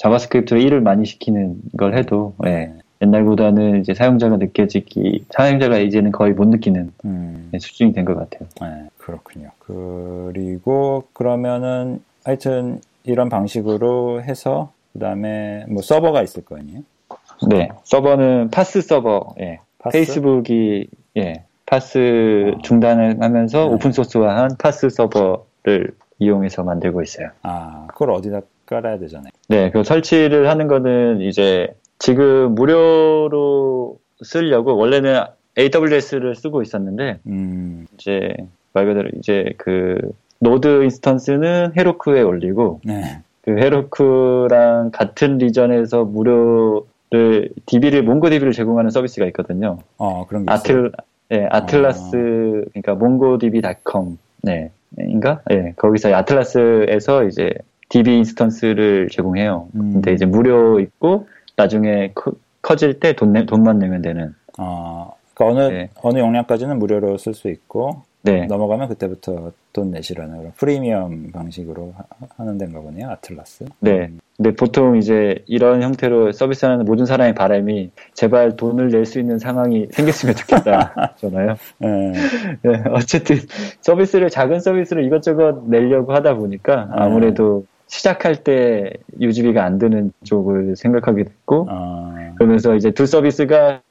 JavaScript로 일을 많이 시키는 걸 해도 네. 옛날보다는 이제 사용자가 느껴지기 사용자가 이제는 거의 못 느끼는 음. 수준이 된 것 같아요. 네, 그렇군요. 그리고 그러면은 하여튼 이런 방식으로 해서 그다음에 뭐 서버가 있을 거 아니에요? 네, 서버는 Parse 서버. 예. Parse? 페이스북이 예. Parse 아. 중단을 하면서 네. open source화한 Parse 서버를 이용해서 만들고 있어요. 아, 그걸 어디다 깔아야 되잖아요. 네, 그 설치를 하는 거는 이제 지금 무료로 쓰려고 원래는 AWS를 쓰고 있었는데 음. 이제 말 그대로 이제 그 Node instance는 Heroku에 올리고 네. 그 Heroku랑 같은 region에서 무료를 DB를 MongoDB를 제공하는 서비스가 있거든요. 어 그런 게 아틀 네, Atlas 어. 그러니까 MongoDB.com 네 인가 네, 거기서 Atlas에서 이제 DB 인스턴스를 제공해요. 음. 근데 이제 무료 있고 나중에 커, 커질 때돈 내, 돈만 내면 되는. 아, 그러니까 어느 네. 어느 용량까지는 무료로 쓸 수 있고 네. 넘어가면 그때부터 돈 내시라는 그런 freemium 방식으로 하, 는 데인가 보네요, Atlas. 네. 근데 보통 이제 이런 형태로 서비스하는 모든 사람의 바람이 제발 돈을 낼 수 있는 상황이 생겼으면 좋겠다잖아요. 네. 네. 어쨌든 서비스를 작은 서비스를 이것저것 내려고 하다 보니까 네. 아무래도 시작할 때 유지비가 안 드는 쪽을 생각하게 됐고 아... 그러면서 이제 두 서비스가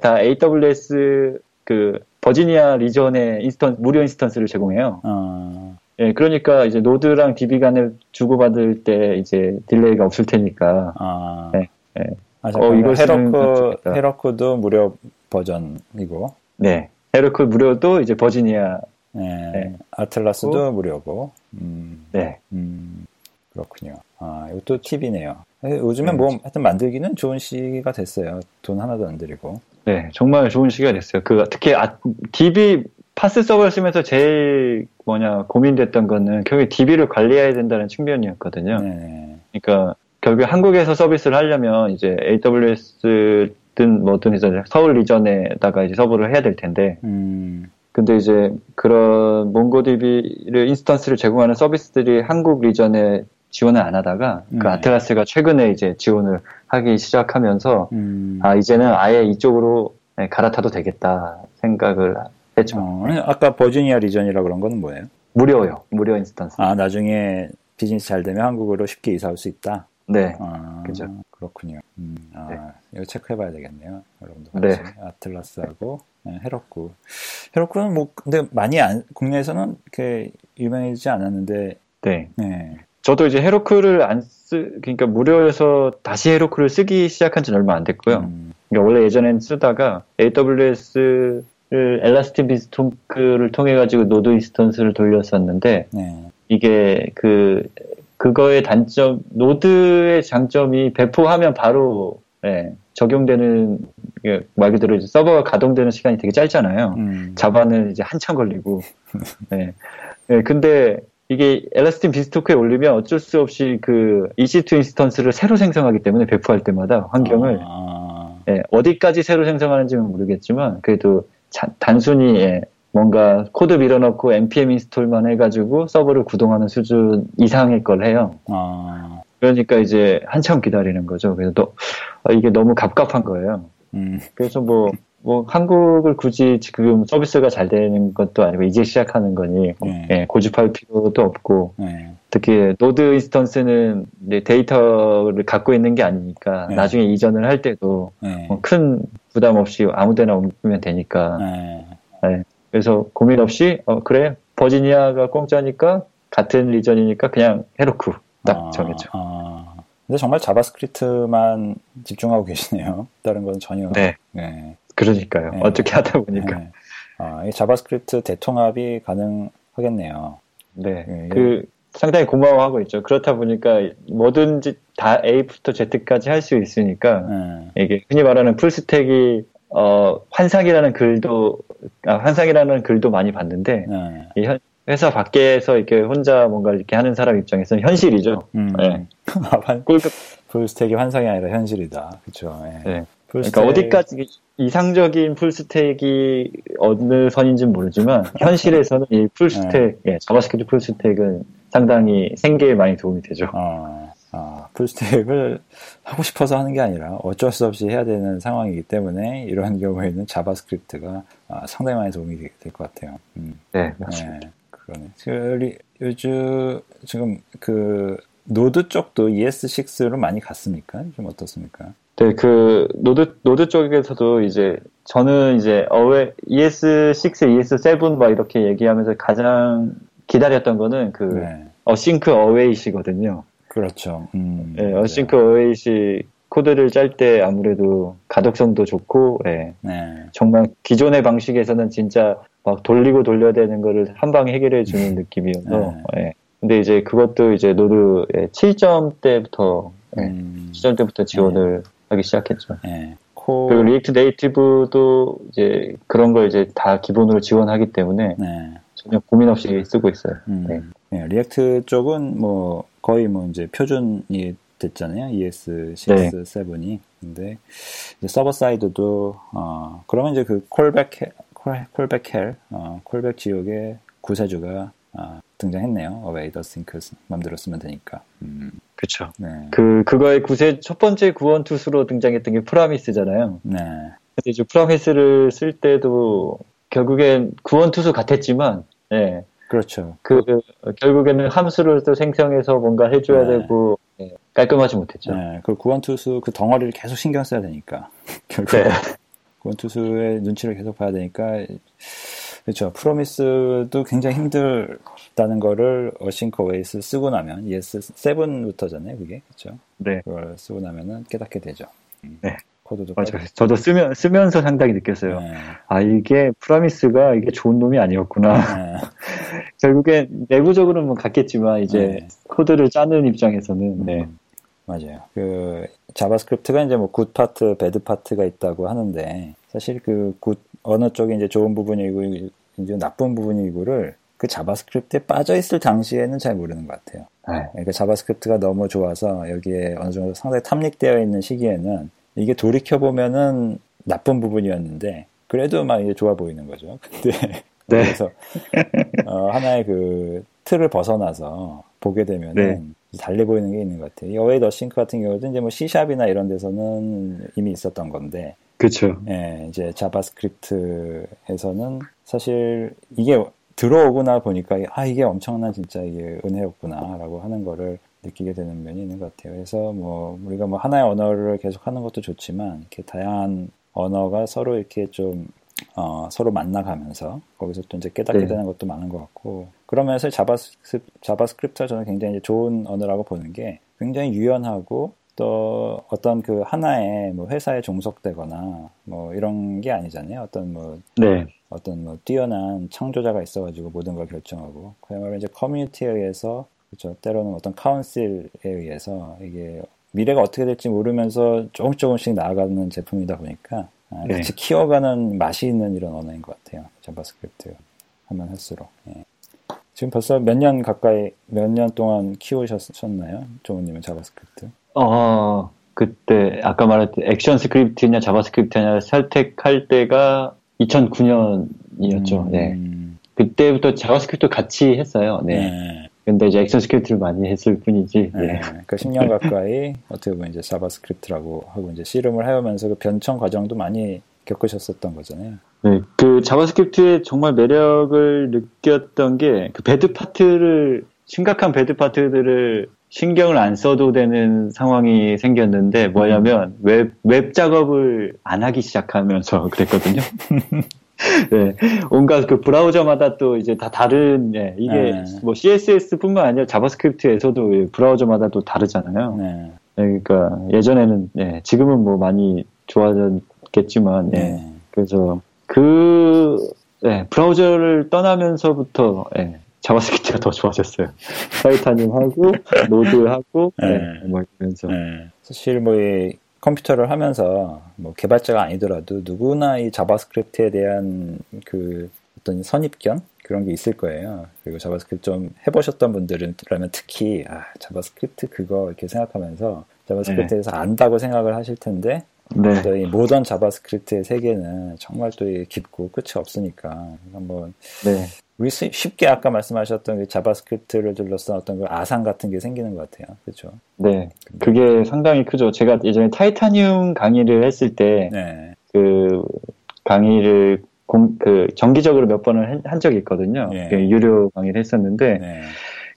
다 AWS 그 버지니아 region의 instan- 무료 instance를 제공해요. 아... 예, 그러니까 이제 Node랑 DB 간을 주고받을 때 이제 delay가 없을 테니까. 아... 예, 예. 아, 어, 이거 Heroku 헤러크도 무료 버전이고. 네, 헤러크 무료도 이제 버지니아. 네, 네. 아틀라스도 어? 무료고. 음, 네. 음. 그렇군요. 아, 이것도 팁이네요. 요즘엔 네. 뭐, 하여튼 만들기는 좋은 시기가 됐어요. 돈 하나도 안 들이고. 네, 정말 좋은 시기가 됐어요. 그, 특히, 아, DB, 파스 서버를 쓰면서 제일 뭐냐, 고민됐던 거는 결국에 DB를 관리해야 된다는 측면이었거든요. 네. 그러니까, 결국에 한국에서 서비스를 하려면 이제 AWS든 뭐든 이제 서울 region에다가 이제 서버를 해야 될 텐데, 음. 근데 이제 그런 MongoDB를 instance를 제공하는 서비스들이 한국 region에 지원을 안 하다가 그 음. 그 Atlas가 최근에 이제 지원을 하기 시작하면서 음. 아 이제는 아예 이쪽으로 네, 갈아타도 되겠다 생각을 했죠. 어, 아까 버지니아 region이라 그런 거는 뭐예요? 무료요. 무료 instance. 아 나중에 비즈니스 잘 되면 한국으로 쉽게 이사 올수 있다. 네. 아, 그죠. 그렇군요. 음, 아, 네. 이거 체크해봐야 되겠네요. 여러분들. 네. Atlas하고 네, Heroku. Heroku는 뭐 근데 많이 안, 국내에서는 그 유명해지지 않았는데. 네. 네. 저도 이제 Heroku를 안 쓰, 그러니까 무료에서 다시 Heroku를 쓰기 시작한 지는 얼마 안 됐고요. 음. 그러니까 원래 예전엔 쓰다가 AWS를 Elastic Beanstalk를 통해 가지고 Node instance를 돌렸었는데 네. 이게 그 그거의 단점 Node의 장점이 배포하면 바로 네, 적용되는 말 그대로 이제 서버가 가동되는 시간이 되게 짧잖아요. 음. 자바는 이제 한참 걸리고. 네. 네. 근데 이게 Elastic Beanstalk에 올리면 어쩔 수 없이 그 EC2 인스턴스를 새로 생성하기 때문에 배포할 때마다 환경을 아... 예, 어디까지 새로 생성하는지는 모르겠지만 그래도 자, 단순히 예, 뭔가 코드 밀어넣고 npm 인스톨만 해가지고 서버를 구동하는 수준 이상의 걸 해요. 아... 그러니까 이제 한참 기다리는 거죠. 그래서 또 아, 이게 너무 갑갑한 거예요. 음. 그래서 뭐, 뭐 한국을 굳이 지금 서비스가 잘 되는 것도 아니고 이제 시작하는 거니 네. 예, 고집할 필요도 없고 네. 특히 Node instance는 데이터를 갖고 있는 게 아니니까 네. 나중에 이전을 할 때도 네. 뭐큰 부담 없이 아무데나 옮기면 되니까 네. 네. 그래서 고민 없이 어 그래 버지니아가 공짜니까 같은 region이니까 그냥 해놓고 딱 아, 정했죠. 아. 근데 정말 JavaScript만 집중하고 계시네요. 다른 건 전혀. 네. 네. 그러니까요. 네. 어떻게 하다 보니까. 네. 아, 이 JavaScript 대통합이 가능하겠네요. 네. 네. 그 상당히 고마워하고 있죠. 그렇다 보니까 뭐든지 다 A부터 Z까지 할 수 있으니까 네. 이게 흔히 말하는 full stack이 어, 환상이라는 글도 아, 환상이라는 글도 많이 봤는데 네. 이 현, 회사 밖에서 이렇게 혼자 뭔가 이렇게 하는 사람 입장에서는 현실이죠. 음. 네. 꿀급 full stack이 환상이 아니라 현실이다. 그렇죠. 네. 그러니까 어디까지 이상적인 full stack이 어느 선인지는 모르지만 현실에서는 이 full stack, 네. 예, JavaScript full stack은 상당히 생계에 많이 도움이 되죠. 아, 아, full stack을 하고 싶어서 하는 게 아니라 어쩔 수 없이 해야 되는 상황이기 때문에 이런 경우에는 JavaScript가 아, 상당히 많이 도움이 될 것 같아요. 음. 네, 맞습니다. 네. 그러네. 그, 요즘, 지금 그, Node 쪽도 ES6로 많이 갔습니까? 좀 어떻습니까? 네, 그, Node, Node 쪽에서도 이제, 저는 이제, 어웨, ES6, ES7 막 이렇게 얘기하면서 가장 기다렸던 거는 그, 네. async await이거든요. 그렇죠. 음, 네, async await이 코드를 짤 때 아무래도 가독성도 좋고, 예. 네. 정말 기존의 방식에서는 진짜 막 돌리고 돌려야 되는 거를 한 방에 해결해 주는 느낌이어서 네. 예. 근데 이제 그것도 이제 Node 7점 대부터 예. 음. 7점 대부터 지원을 네. 하기 시작했죠. 네. 코... 그리고 React Native도 이제 그런 걸 이제 다 기본으로 지원하기 때문에 네. 전혀 고민 없이 쓰고 있어요. 음. 네. 네. React 쪽은 뭐 거의 뭐 이제 표준이 됐잖아요. ES6, 7이. 근데 이제 server side도 어 그러면 이제 그 callback callback hell, 어, callback 지옥의 구세주가 어, 등장했네요. await async 맘대로 쓰면 되니까. 음. 그렇죠. 네. 그 그거의 구세 첫 번째 구원 투수로 등장했던 게 Promise잖아요. 네. 근데 이제 Promise를 쓸 때도 결국엔 구원 투수 같았지만, 네. 그렇죠. 그 결국에는 함수를 또 생성해서 뭔가 해줘야 네. 되고 네. 깔끔하지 못했죠. 네. 그 구원 투수 그 덩어리를 계속 신경 써야 되니까 결국. 네. 구원투수의 눈치를 계속 봐야 되니까 그렇죠. Promise도 굉장히 힘들다는 거를 async await 쓰고 나면 ES 7부터잖아요, 그게 그렇죠. 네. 그걸 쓰고 나면은 깨닫게 되죠. 음. 네. 코드도 맞아요. 저도 쓰면 쓰면서 상당히 느꼈어요. 네. 아 이게 Promise가 이게 좋은 놈이 아니었구나. 네. 결국에 내부적으로는 뭐 같겠지만 이제 네. 코드를 짜는 입장에서는 네. 음. 맞아요. 그 JavaScript가 이제 뭐 good part, bad part가 있다고 하는데 사실 그 good 어느 쪽이 이제 좋은 부분이고 이제 나쁜 부분이고를 그 JavaScript에 빠져 있을 당시에는 잘 모르는 것 같아요. 네. 그러니까 JavaScript가 너무 좋아서 여기에 어느 정도 상당히 탐닉되어 있는 시기에는 이게 돌이켜 보면은 나쁜 부분이었는데 그래도 막 이제 좋아 보이는 거죠. 근데 네. 그래서 어, 하나의 그 틀을 벗어나서 보게 되면은 네. 달리 보이는 게 있는 것 같아요. await async 같은 경우도 이제 뭐 C샵이나 이런 데서는 이미 있었던 건데. 그렇죠. 예, 이제 JavaScript에서는 사실 이게 들어오고 나 보니까 아 이게 엄청난 진짜 이게 은혜였구나라고 하는 거를 느끼게 되는 면이 있는 것 같아요. 그래서 뭐 우리가 뭐 하나의 언어를 계속 하는 것도 좋지만 이렇게 다양한 언어가 서로 이렇게 좀 어, 서로 만나가면서 거기서 또 이제 깨닫게 네. 되는 것도 많은 것 같고 그러면서 JavaScrip, JavaScript가 저는 굉장히 좋은 언어라고 보는 게 굉장히 유연하고 또 어떤 그 하나의 뭐 회사에 종속되거나 뭐 이런 게 아니잖아요. 어떤 뭐 네. 어떤 뭐 뛰어난 창조자가 있어가지고 모든 걸 결정하고 그야말로 이제 커뮤니티에 의해서 그렇죠. 때로는 어떤 council에 의해서 이게 미래가 어떻게 될지 모르면서 조금 조금씩 나아가는 제품이다 보니까 아, 네. 같이 키워가는 맛이 있는 이런 언어인 것 같아요. JavaScript 하면 할수록. 예. 지금 벌써 몇 년 가까이 몇 년 동안 키우셨나요, 조우님은 JavaScript? 어 그때 아까 말했던 ActionScript냐 JavaScript냐 선택할 때가 2009년이었죠. 음... 네. 그때부터 JavaScript 같이 했어요. 네. 네. 근데 이제 ActionScript를 많이 했을 뿐이지. 네. 예. 그 10년 가까이 어떻게 보면 이제 JavaScript라고 하고 이제 씨름을 해오면서 그 변천 과정도 많이 겪으셨었던 거잖아요. 네, 그 JavaScript의 정말 매력을 느꼈던 게 그 bad part를 심각한 bad part들을 신경을 안 써도 되는 상황이 생겼는데 뭐냐면 웹, 웹 작업을 안 하기 시작하면서 그랬거든요. 네, 온갖 그 브라우저마다 또 이제 다 다른, 예, 이게 네. 뭐 CSS뿐만 아니라 JavaScript에서도 브라우저마다 또 다르잖아요. 네. 네, 그러니까 예전에는, 예, 지금은 뭐 많이 좋아졌겠지만, 예, 네. 그래서 그, 예, 브라우저를 떠나면서부터, 예, JavaScript가 더 좋아졌어요. 타이타늄 하고, Node 하고, 네. 네, 뭐 이러면서. 네. 사실 뭐, 이 컴퓨터를 하면서 뭐 개발자가 아니더라도 누구나 이 JavaScript에 대한 그 어떤 선입견 그런 게 있을 거예요. 그리고 JavaScript 좀 해보셨던 분들은 라면 특히 아 JavaScript 그거 이렇게 생각하면서 JavaScript에서 네. 안다고 생각을 하실 텐데 네. 또이 modern JavaScript의 세계는 정말 또 깊고 끝이 없으니까 한번 네. 우리 쉽게 아까 말씀하셨던 그 JavaScript를 둘러싼 어떤 그 아상 같은 게 생기는 것 같아요. 그렇죠? 네, 그게 상당히 크죠. 제가 예전에 타이타늄 강의를 했을 때그 네. 그 강의를 공, 그 정기적으로 몇 번을 한 적이 있거든요. 네. 그 유료 강의를 했었는데 네.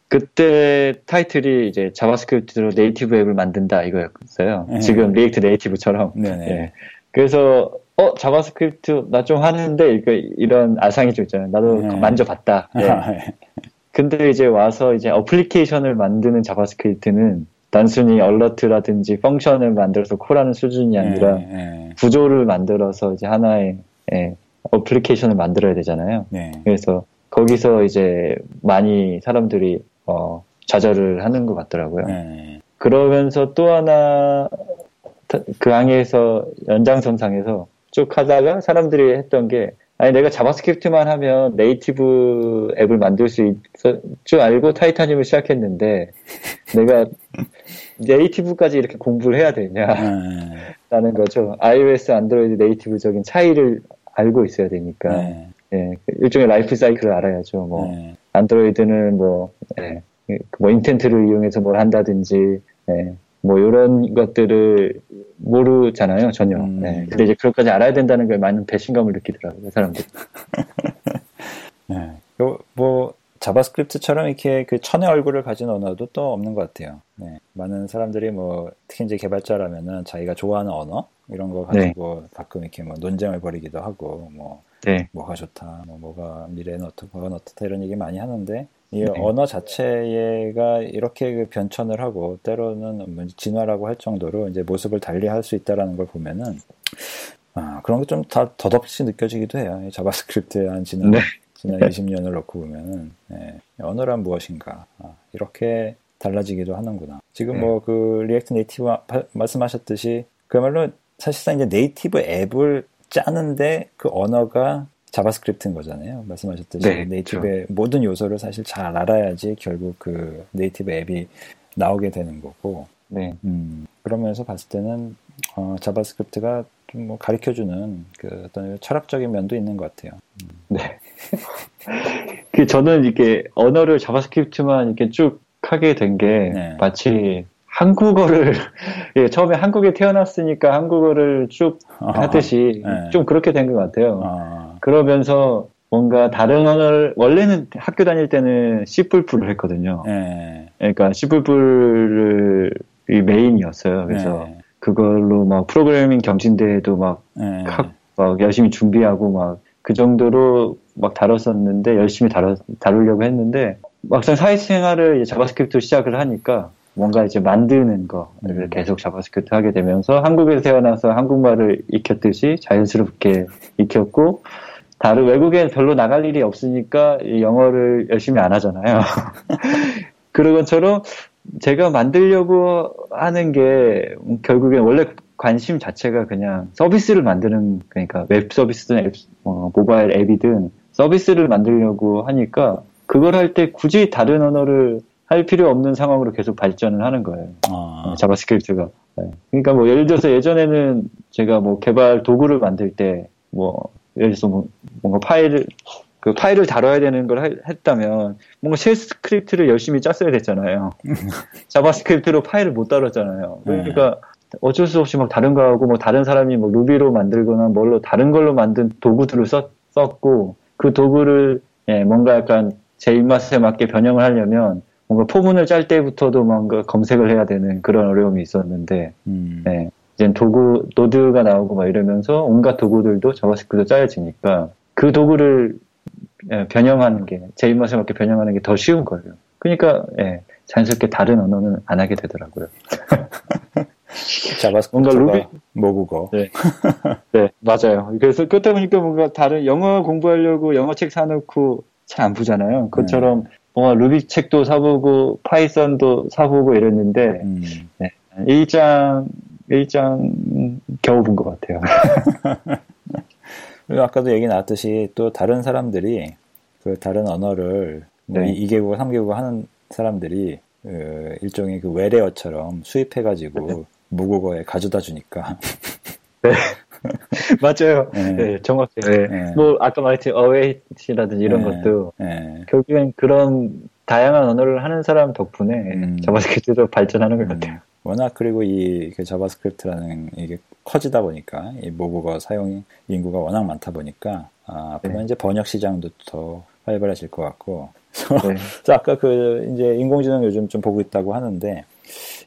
그때 타이틀이 이제 JavaScript로 native 앱을 만든다 이거였어요. 네. 지금 React Native처럼. 네. 네. 그래서 어 JavaScript 나 좀 하는데 이거 이런 아상이 좀 있잖아요. 나도 네. 만져봤다. 네. 근데 이제 와서 이제 application을 만드는 JavaScript는 단순히 alert라든지 function을 만들어서 call하는 수준이 아니라 네, 네. 구조를 만들어서 이제 하나의 예, application을 만들어야 되잖아요. 네. 그래서 거기서 이제 많이 사람들이 어, 좌절을 하는 것 같더라고요. 네. 그러면서 또 하나 그 항에서 연장선상에서 쭉 하다가 사람들이 했던 게 아니 내가 JavaScript만 하면 native 앱을 만들 수 있을 줄 알고 Titanium을 시작했는데 내가 native까지 이렇게 공부를 해야 되냐라는 네. 거죠. iOS, Android native적인 차이를 알고 있어야 되니까 네. 예, 일종의 라이프 사이클을 알아야죠. 뭐 네. Android는 뭐, 예, 뭐 intent를 이용해서 뭘 한다든지 예, 뭐 이런 것들을 모르잖아요 전혀. 음. 네. 근데 이제 그것까지 알아야 된다는 걸 많은 배신감을 느끼더라고요 사람들이. 네. 뭐 JavaScript처럼 이렇게 그 천의 얼굴을 가진 언어도 또 없는 것 같아요. 네. 많은 사람들이 뭐 특히 이제 개발자라면은 자기가 좋아하는 언어 이런 거 가지고 네. 가끔 이렇게 뭐 논쟁을 벌이기도 하고 뭐 네. 뭐가 좋다, 뭐 뭐가 미래는 어떻고 뭐가 어떻다 이런 얘기 많이 하는데 이 네. 언어 자체가 이렇게 그 변천을 하고 때로는 뭐 진화라고 할 정도로 이제 모습을 달리할 수 있다라는 걸 보면은 아, 그런 게 좀다 덧없이 느껴지기도 해요. JavaScript에 한 지난 네. 지난 20년을 놓고 보면은 네, 언어란 무엇인가 아, 이렇게 달라지기도 하는구나. 지금 네. 뭐그 React Native 말씀하셨듯이 그야말로 사실상 이제 native 앱을 짜는데 그 언어가 JavaScript인 거잖아요. 말씀하셨듯이 네, native의 그렇죠. 모든 요소를 사실 잘 알아야지 결국 그 native 앱이 나오게 되는 거고. 네. 음, 그러면서 봤을 때는 어, JavaScript가 좀 뭐 가르쳐주는 그 어떤 철학적인 면도 있는 것 같아요. 음. 네. 그 저는 이렇게 언어를 JavaScript만 이렇게 쭉 하게 된게 네. 마치 한국어를 예, 처음에 한국에 태어났으니까 한국어를 쭉 하듯이 네. 좀 그렇게 된 것 같아요. 아. 그러면서 뭔가 다른 언어를 원래는 학교 다닐 때는 C++를 했거든요. 네. 그러니까 C++를 메인이었어요. 그래서 네. 그걸로 막 프로그래밍 경진대회도 막, 네. 막 열심히 준비하고 막 그 정도로 막 다뤘었는데 열심히 다루, 다루려고 했는데 막상 사회생활을 JavaScript 시작을 하니까 뭔가 이제 만드는 거를 음. 계속 JavaScript 하게 되면서 한국에서 태어나서 한국말을 익혔듯이 자연스럽게 익혔고 다른 외국에 별로 나갈 일이 없으니까 영어를 열심히 안 하잖아요. 그런 것처럼 제가 만들려고 하는 게 결국엔 원래 관심 자체가 그냥 서비스를 만드는 그러니까 웹 서비스든 앱, 어, 모바일 앱이든 서비스를 만들려고 하니까 그걸 할 때 굳이 다른 언어를 할 필요 없는 상황으로 계속 발전을 하는 거예요. 아. 어, JavaScript가. 네. 그러니까 뭐 예를 들어서 예전에는 제가 뭐 개발 도구를 만들 때 뭐 예를 들어서 뭐 뭔가 파일을 그 파일을 다뤄야 되는 걸 하, 했다면 뭔가 shell script를 열심히 짰어야 됐잖아요. JavaScript로 파일을 못 다뤘잖아요. 그러니까 네. 어쩔 수 없이 막 다른 거 하고 뭐 다른 사람이 뭐 Ruby로 만들거나 뭘로 다른 걸로 만든 도구들을 썼, 썼고 그 도구를 예, 뭔가 약간 제 입맛에 맞게 변형을 하려면 뭔가 for문을 짤 때부터도 뭔가 검색을 해야 되는 그런 어려움이 있었는데 음. 예, 이제 도구 Node가 나오고 막 이러면서 온갖 도구들도 JavaScript로 짜여지니까 그 도구를 예, 변형하는 게, 제 입맛에 맞게 변형하는 게 더 쉬운 거예요. 그러니까, 예, 자연스럽게 다른 언어는 안 하게 되더라고요. JavaScript 뭔가 루비 모국어. 네. 네, 맞아요. 그래서 그렇다 보니까 뭔가 다른 영어 공부하려고 영어 책 사놓고 잘 안 보잖아요. 그것처럼 네. 뭔가 루비 책도 사보고 파이썬도 사보고 이랬는데 음. 네, 1장 1장 겨우 본 것 같아요. 그리고 아까도 얘기 나왔듯이 또 다른 사람들이 그 다른 언어를 뭐 네. 2개국어, 3개국어 하는 사람들이 그 일종의 그 외래어처럼 수입해가지고 네. 모국어에 가져다 주니까. 네. 맞아요. 네. 네 정확해요. 네. 뭐, 아까 말했듯이 await라든지 이런 네. 것도 결국엔 그런 다양한 언어를 하는 사람 덕분에 음. JavaScript도 발전하는 것 음. 같아요. 워낙 그리고 이 그 JavaScript라는 이게 커지다 보니까 이 모국어 사용 인구가 워낙 많다 보니까 아, 앞으로 네. 이제 번역 시장도 더 활발해질 것 같고. 네. 아까 그 이제 인공지능 요즘 좀 보고 있다고 하는데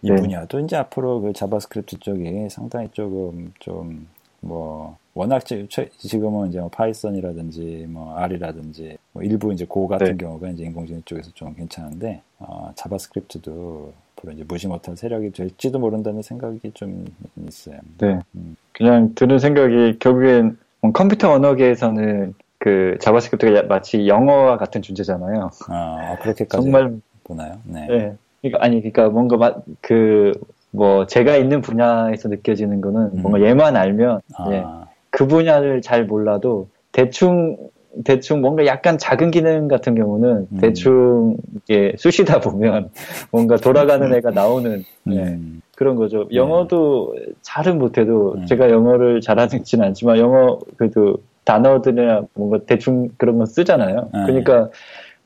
이 네. 분야도 이제 앞으로 그 JavaScript 쪽이 상당히 조금 좀 뭐 워낙 지금은 이제 뭐 Python이라든지 뭐 R이라든지 뭐 일부 이제 Go 같은 네. 경우가 이제 인공지능 쪽에서 좀 괜찮은데 어, JavaScript도 앞으로 이제 무시 못할 세력이 될지도 모른다는 생각이 좀 있어요. 네. 음. 그냥 드는 생각이 결국엔 뭐 컴퓨터 언어계에서는 그 JavaScript가 마치 영어와 같은 존재잖아요. 아, 그렇게까지 정말 보나요? 네. 네. 그러니까 아니 그러니까 뭔가 그 뭐 제가 있는 분야에서 느껴지는 거는 음. 뭔가 얘만 알면 아. 예, 그 분야를 잘 몰라도 대충 대충 뭔가 약간 작은 기능 같은 경우는 음. 대충 이게 쑤시다 보면 뭔가 돌아가는 애가 나오는 음. 네, 그런 거죠. 영어도 잘은 못해도 음. 제가 영어를 잘하지는 않지만 영어 그래도 단어들이나 뭔가 대충 그런 거 쓰잖아요. 네. 그러니까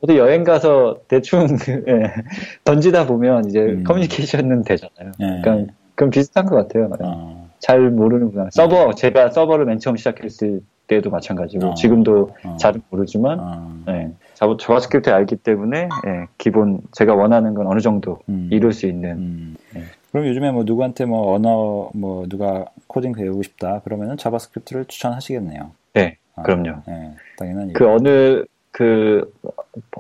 어디 여행 가서 대충 예, 던지다 보면 이제 음. 커뮤니케이션은 되잖아요. 네. 그러니까 그럼 비슷한 것 같아요. 어. 잘 모르는구나. 서버 제가 서버를 맨 처음 시작했을 때도 마찬가지고 어. 지금도 어. 잘은 모르지만 어. 네. JavaScript 알기 때문에 네, 기본 제가 원하는 건 어느 정도 음. 이룰 수 있는. 음. 네. 그럼 요즘에 뭐 누구한테 뭐 언어 뭐 누가 코딩 배우고 싶다 그러면은 JavaScript를 추천하시겠네요. 네, 아, 그럼요. 네, 당연한 그 어느 그,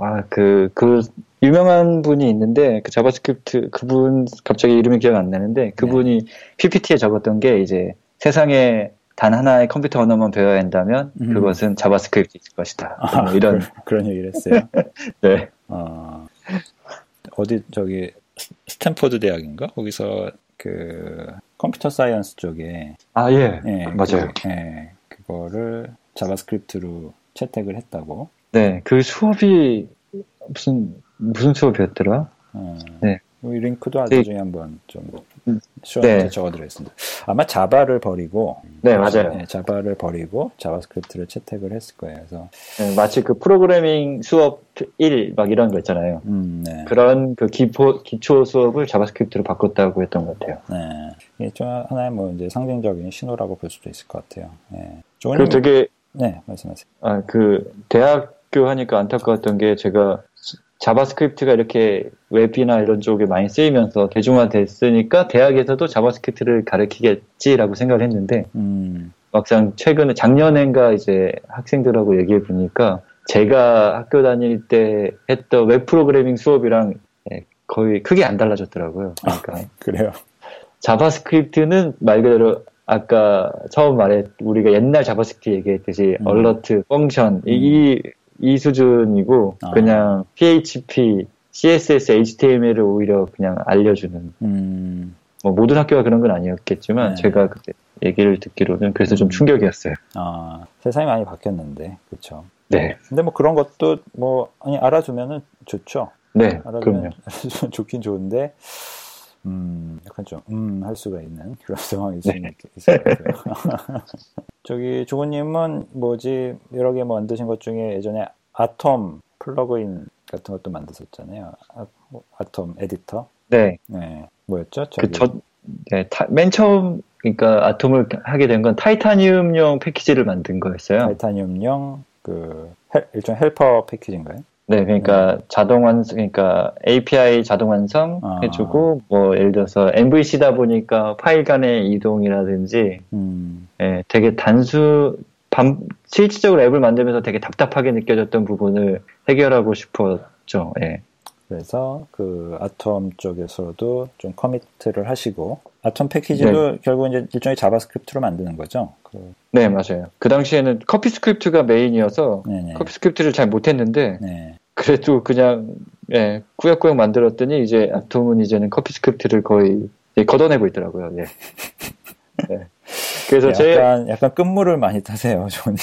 아, 그, 그, 유명한 분이 있는데, 그 JavaScript, 그분, 갑자기 이름이 기억 안 나는데, 그분이 네. PPT에 적었던 게 이제 세상에 단 하나의 컴퓨터 언어만 배워야 한다면 음. 그것은 JavaScript일 것이다. 아, 뭐 이런 그, 런 얘기를 했어요. 네. 어, 어디 저기 스탠퍼드 대학인가 거기서 그 computer science 쪽에 아 예, 예 맞아요. 그, 예, 그거를 JavaScript로 채택을 했다고. 네, 그 수업이 무슨 무슨 수업이었더라? 어, 네. 이 링크도 나중에 네. 한번 좀 show note에 네. 적어드리겠습니다. 아마 Java를 버리고 네 맞아요. 네, Java를 버리고 JavaScript를 채택을 했을 거예요. 그래서 네, 마치 그 프로그래밍 수업 1 막 이런 거 있잖아요. 음, 네. 그런 그 기포 기초 수업을 JavaScript로 바꿨다고 했던 것 같아요. 네, 이게 좀 하나의 뭐 이제 상징적인 신호라고 볼 수도 있을 것 같아요. 네. 그 되게 네 말씀하세요. 아 그 대학교 하니까 안타까웠던 게 제가 JavaScript가 이렇게 웹이나 이런 쪽에 많이 쓰이면서 대중화됐으니까 대학에서도 자바스크립트를 가르치겠지라고 생각을 했는데 음. 막상 최근에 작년엔가 이제 학생들하고 얘기해 보니까 제가 학교 다닐 때 했던 웹 프로그래밍 수업이랑 예, 거의 크게 안 달라졌더라고요. 그러니까 아, 그래요. JavaScript는 말 그대로 아까 처음 말해 우리가 옛날 JavaScript 얘기했듯이 음. alert, function 음. 이, 이 수준이고 아. 그냥 PHP, CSS, HTML을 오히려 그냥 알려주는. 음. 뭐 모든 학교가 그런 건 아니었겠지만 네. 제가 그때 얘기를 듣기로는 그래서 좀 음. 충격이었어요. 아 세상이 많이 바뀌었는데 그렇죠. 네. 근데 뭐 그런 것도 뭐 아니 알아주면은 좋죠. 네. 알아주면 좋긴 좋은데 음, 약간 좀, 음, 할 수가 있는 그런 상황이 좀 네. 있을 것 같아요. 저기, 조구님은 뭐지, 여러 개뭐 만드신 것 중에 예전에 Atom plugin 같은 것도 만드셨잖아요. Atom editor. 네. 네. 뭐였죠? 그 저, 네, 타, 맨 처음 그러니까 Atom을 하게 된 건 Titanium용 패키지를 만든 거였어요. Titanium용 그 헬, 일종 helper 패키지인가요? 네, 그러니까 네. 자동 완성, 그러니까 API 자동 완성 아. 해주고 뭐 예를 들어서 MVC다 보니까 파일 간의 이동이라든지, 음. 예, 되게 단수 반, 실질적으로 앱을 만들면서 되게 답답하게 느껴졌던 부분을 해결하고 싶었죠. 예. 그래서 그 Atom 쪽에서도 좀 commit을 하시고 Atom 패키지도 네. 결국 이제 일종의 JavaScript로 만드는 거죠. 그... 네 맞아요. 그 당시에는 CoffeeScript가 메인이어서 네네. CoffeeScript를 잘 못했는데 네. 그래도 그냥 예, 꾸역꾸역 만들었더니 이제 Atom은 이제는 CoffeeScript를 거의 걷어내고 있더라고요. 예. 네. 그래서 제 약간 약간 끝물을 많이 타세요, 조님이.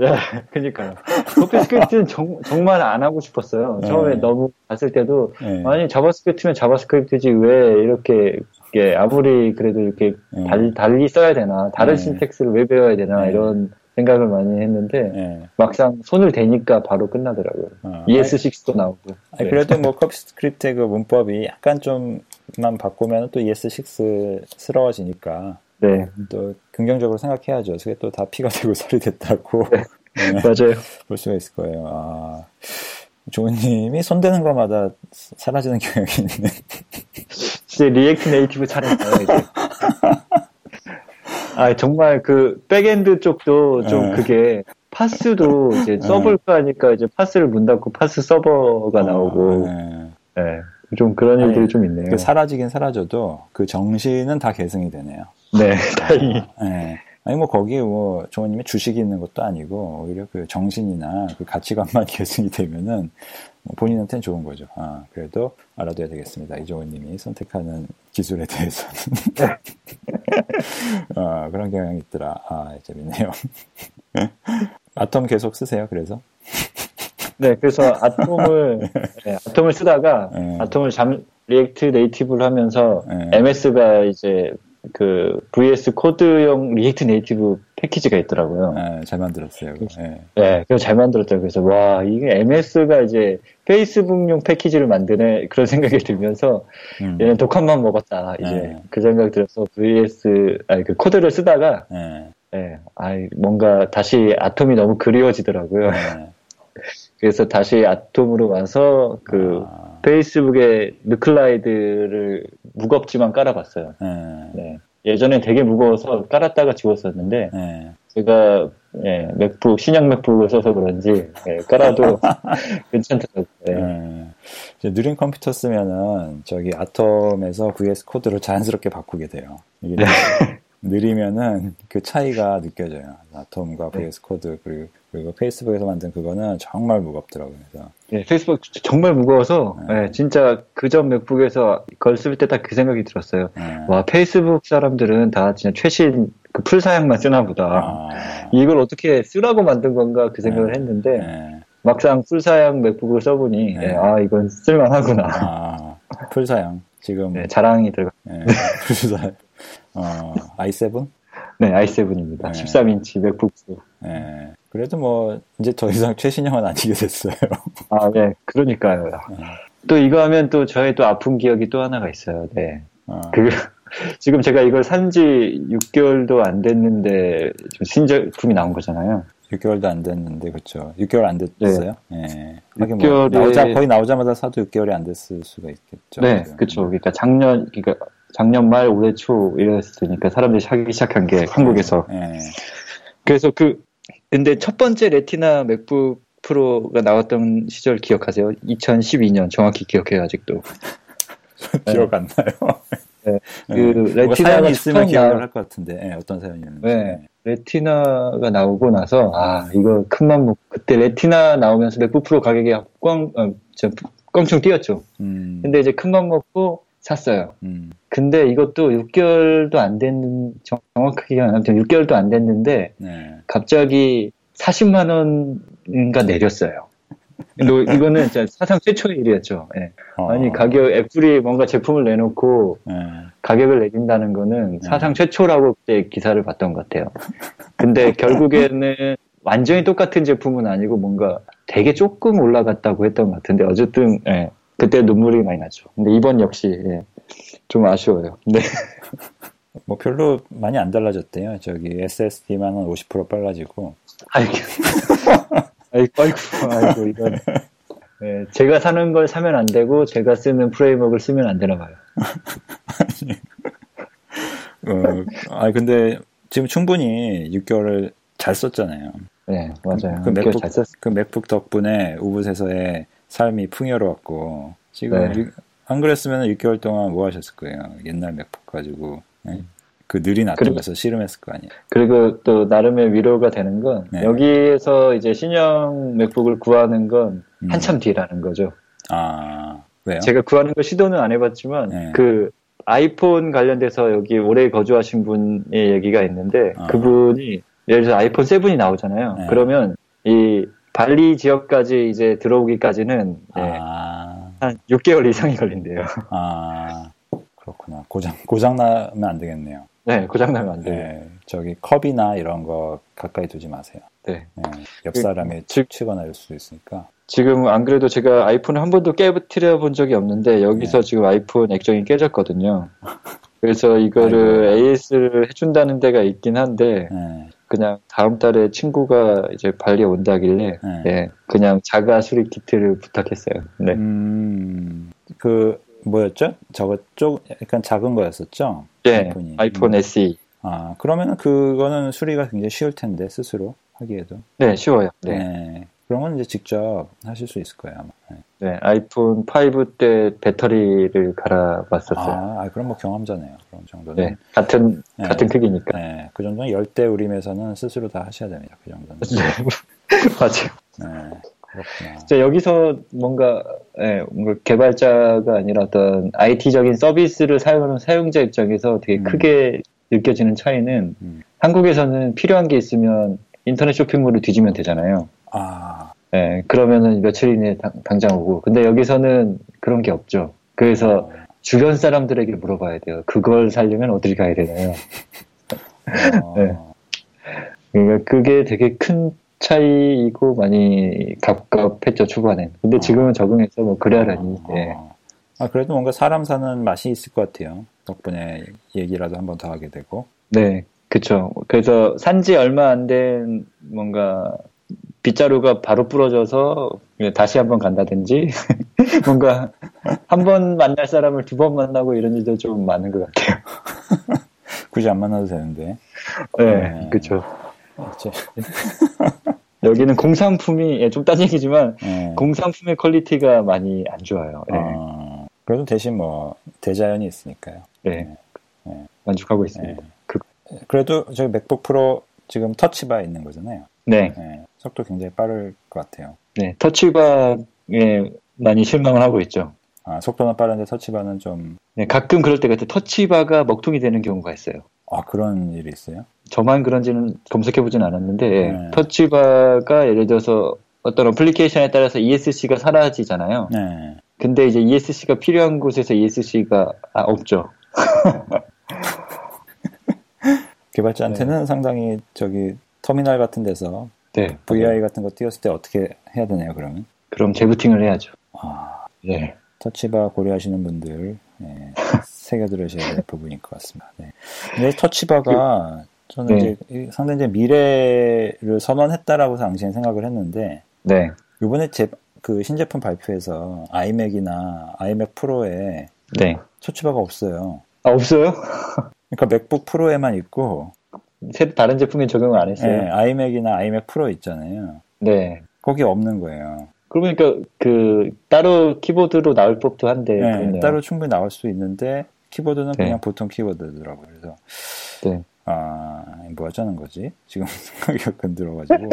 네, 그니까요. CoffeeScript는 정, 정말 안 하고 싶었어요. 네. 처음에 너무 봤을 때도 네. 아니 JavaScript면 JavaScript지 왜 이렇게 이게 아무리 그래도 이렇게 네. 달, 달리 써야 되나 다른 네. syntax를 왜 배워야 되나 네. 이런 생각을 많이 했는데 네. 막상 손을 대니까 바로 끝나더라고요. 어, ES6도 나오고. 아니, 그래도 뭐 CoffeeScript의 그 문법이 약간 좀만 바꾸면 또 ES6스러워지니까 네. 또 긍정적으로 생각해야죠. 그게 또 다 피가 되고 살이 됐다고. 네. 네. 맞아요. 볼 수가 있을 거예요. 아. 조은님이 손대는 것마다 사라지는 경향이 있는. 이제 React Native 차례인가요. 아, 정말 그 backend 쪽도 좀 네. 그게 Parse도 이제 네. 써볼까 하니까 이제 Parse를 문 닫고 Parse 서버가 아, 나오고. 네. 네. 좀 그런 일들이 좀 있네요. 그 사라지긴 사라져도 그 정신은 다 계승이 되네요. 네, 다행히. 네. 아니 뭐 거기에 뭐 조원님이 주식이 있는 것도 아니고 오히려 그 정신이나 그 가치관만 계승이 되면은 뭐 본인한테는 좋은 거죠. 아 그래도 알아둬야 되겠습니다. 이조원님이 선택하는 기술에 대해서는 아 그런 경향이 있더라. 아 재밌네요. Atom 계속 쓰세요. 그래서 네, 그래서 Atom을 네, Atom을 쓰다가 네. Atom을 잠 React Native를 하면서 네. MS가 이제 그 VS 코드용 리액트 네이티브 패키지가 있더라고요. 네, 잘 만들었어요. 네. 네, 그거 잘 만들었죠. 그래서 와 이게 MS가 이제 페이스북용 패키지를 만드네 그런 생각이 들면서 음. 얘는 독한만 먹었다 이제 네. 그 생각 들어서 VS 아니 그 코드를 쓰다가 네, 네 아 뭔가 다시 아톰이 너무 그리워지더라고요. 네. 그래서 다시 아톰으로 와서 그 아. 페이스북에 느클라이드를 무겁지만 깔아봤어요. 네. 네. 예전엔 되게 무거워서 깔았다가 지웠었는데 네. 제가 예, MacBook 신형 MacBook을 써서 그런지 예, 깔아도 괜찮더라고요. 예. 네. 느린 컴퓨터 쓰면은 저기 아톰에서 VS 코드를 자연스럽게 바꾸게 돼요. 이게 네. 느리면은 그 차이가 느껴져요. 아톰과 VS 코드 그리고 그리고 Facebook에서 만든 그거는 정말 무겁더라고요. 그래서. 네, 페이스북 정말 무거워서 네. 네, 진짜 그 전 MacBook에서 걸 쓸 때 딱 그 생각이 들었어요. 네. 와 페이스북 사람들은 다 진짜 최신 그 full 사양만 쓰나 보다. 아. 이걸 어떻게 쓰라고 만든 건가 그 생각을 네. 했는데 네. 막상 full 사양 MacBook을 써보니 아 이건 쓸만하구나. 아, full 사양 지금 자랑이 들어가. full 사양. 어, i7? 네, i7입니다. 13인치 MacBook. 네. 그래도 뭐 이제 더 이상 최신형은 아니게 됐어요. 아, 네, 그러니까요. 네. 또 이거 하면 또 저의 또 아픈 기억이 또 하나가 있어요. 네. 아. 그 지금 제가 이걸 산 지 6개월도 안 됐는데 신제품이 나온 거잖아요. 6개월도 안 됐는데 그렇죠. 6개월 안 됐어요. 네. 네. 하긴 뭐 나오자 거의 나오자마자 사도 6개월이 안 됐을 수가 있겠죠. 네, 그렇죠. 그러니까 작년 그러니까 작년 말 올해 초 이랬으니까 사람들이 사기 시작한 게 한국에서. 네. 그래서 그 근데 첫 번째 레티나 맥북 프로가 나왔던 시절 기억하세요? 2012년 정확히 기억해요 아직도. 기억 안 나요. 네. 네. 그 네. 레티나가 있으면 기억을 할 것 같은데 네, 어떤 사연이었는지. 네. 레티나가 나오고 나서 아 이거 큰맘 먹. 그때 레티나 나오면서 맥북 프로 가격이 꽝, 어, 껑충 뛰었죠. 음. 근데 이제 큰맘 먹고 샀어요. 음. 근데 이것도 6개월도 안 됐는 정확하게 아무튼 6개월도 안 됐는데 네. 갑자기 40만 원인가 내렸어요. 이거는 진짜 사상 최초의 일이었죠. 네. 어. 아니 가격 애플이 뭔가 제품을 내놓고 네. 가격을 내린다는 거는 네. 사상 최초라고 그때 기사를 봤던 것 같아요. 근데 결국에는 완전히 똑같은 제품은 아니고 뭔가 되게 조금 올라갔다고 했던 것 같은데 어쨌든 예, 그때 눈물이 많이 나죠. 근데 이번 역시 예, 좀 아쉬워요. 네. 뭐 별로 많이 안 달라졌대요. 저기 SSD만 한 50% 빨라지고. 아이고, 아이고, 아이고, 아이고 이건. 네, 제가 사는 걸 사면 안 되고 제가 쓰는 프레임워크를 쓰면 안 되나 봐요. 어, 아 근데 지금 충분히 6개월을 잘 썼잖아요. 네, 맞아요. 그, 그 맥북, 잘 썼... 그 맥북 덕분에 우붓에서의 삶이 풍요로웠고 지금 네. 안 그랬으면 6개월 동안 뭐 하셨을 거예요. 옛날 맥북 가지고 네? 그 느린 아톰에서 씨름했을 거 아니에요. 그리고 또 나름의 위로가 되는 건 네. 여기에서 이제 신형 맥북을 구하는 건 음. 한참 뒤라는 거죠. 아 왜요? 제가 구하는 거 시도는 안 해봤지만 네. 그 아이폰 관련돼서 여기 오래 거주하신 분의 얘기가 있는데 아. 그분이 예를 들어서 아이폰 7이 나오잖아요. 네. 그러면 이 발리 지역까지 이제 들어오기까지는 네, 아. 한 6개월 이상이 걸린대요. 아 그렇구나. 고장 고장 나면 안 되겠네요. 네, 고장 나면 안 돼요. 네, 저기 컵이나 이런 거 가까이 두지 마세요. 네. 네옆그 사람이 그, 치거나 이럴 수도 있으니까. 지금 안 그래도 제가 아이폰을 한 번도 깨뜨려 본 적이 없는데 여기서 네. 지금 아이폰 액정이 깨졌거든요. 그래서 이거를 아이고. AS를 해준다는 데가 있긴 한데 네. 그냥 다음 달에 친구가 이제 발리 온다길래 네. 네 그냥 자가 수리 키트를 부탁했어요. 네. 음, 그 뭐였죠? 저거 쪽 약간 작은 거였었죠? 네. 아이폰이. 아이폰 음. SE. 아 그러면 그거는 수리가 굉장히 쉬울 텐데 스스로 하기에도. 네, 쉬워요. 네. 네. 그런 건 이제 직접 하실 수 있을 거예요, 아마. 네. 네 아이폰 5 때 배터리를 갈아봤었어요. 아, 아, 그럼 뭐 경험자네요. 그런 정도는. 네, 같은, 네. 같은 크기니까. 네, 그 정도는 열대 우림에서는 스스로 다 하셔야 됩니다, 그 정도는. 네, 맞아요. 네, 그렇구나. 진짜 여기서 뭔가, 네, 뭔가 개발자가 아니라 어떤 IT적인 서비스를 사용하는 사용자 입장에서 되게 음. 크게 느껴지는 차이는 음. 한국에서는 필요한 게 있으면 인터넷 쇼핑몰을 뒤지면 되잖아요. 아. 네, 그러면은 며칠 이내에 당, 장 오고. 근데 여기서는 그런 게 없죠. 그래서 어. 주변 사람들에게 물어봐야 돼요. 그걸 살려면 어디를 가야 되나요? 어. 네. 그러니까 그게 되게 큰 차이이고 많이 갑갑했죠, 초반엔. 근데 지금은 적응해서 뭐 그래라니. 어. 네. 아, 그래도 뭔가 사람 사는 맛이 있을 것 같아요. 덕분에 얘기라도 한 번 더 하게 되고. 네, 그쵸. 그래서 산지 얼마 안 된 뭔가 빗자루가 바로 부러져서 다시 한번 간다든지 뭔가 한 번 만날 사람을 두 번 만나고 이런 일도 좀 많은 것 같아요. 굳이 안 만나도 되는데. 네, 네. 그렇죠. 여기는 공산품이 예, 좀딴 얘기지만 네. 공산품의 퀄리티가 많이 안 좋아요. 네. 어, 그래도 대신 뭐 대자연이 있으니까요. 네, 네. 만족하고 있습니다. 그... 그래도 저기 맥북 프로 지금 터치바 있는 거잖아요. 네. 속도 굉장히 빠를 것 같아요. 네, 터치바에 많이 실망을 하고 있죠. 아, 속도는 빠른데 터치바는 좀. 네, 가끔 그럴 때가 있어요. 터치바가 먹통이 되는 경우가 있어요. 아, 그런 일이 있어요? 저만 그런지는 검색해보진 않았는데, 네. 터치바가 예를 들어서 어떤 어플리케이션에 따라서 ESC가 사라지잖아요. 네. 근데 이제 ESC가 필요한 곳에서 ESC가 아, 없죠. 개발자한테는 네. 상당히 저기 터미널 같은 데서 네. VI 같은 거 띄웠을 때 어떻게 해야 되나요, 그러면? 그럼 재부팅을 해야죠. 아, 네. 터치바 고려하시는 분들, 네, 새겨 들으셔야 될 부분인 것 같습니다. 네. 근데 터치바가 저는 네. 이제 상당히 이제 미래를 선언했다라고 당시엔 생각을 했는데, 네. 이번에 제, 그 신제품 발표에서 아이맥이나 아이맥 프로에 네. 터치바가 없어요. 아, 없어요? 그러니까 맥북 프로에만 있고, 새 다른 제품에 적용을 안 했어요. 네, 아이맥이나 아이맥 프로 있잖아요. 네. 거기 없는 거예요. 그러니까 그 따로 키보드로 나올 법도 한데 네, 따로 충분히 나올 수 있는데 키보드는 네. 그냥 보통 키보드더라고요. 그래서 네. 아 뭐 하자는 거지? 지금 생각이 약간 들어가지고.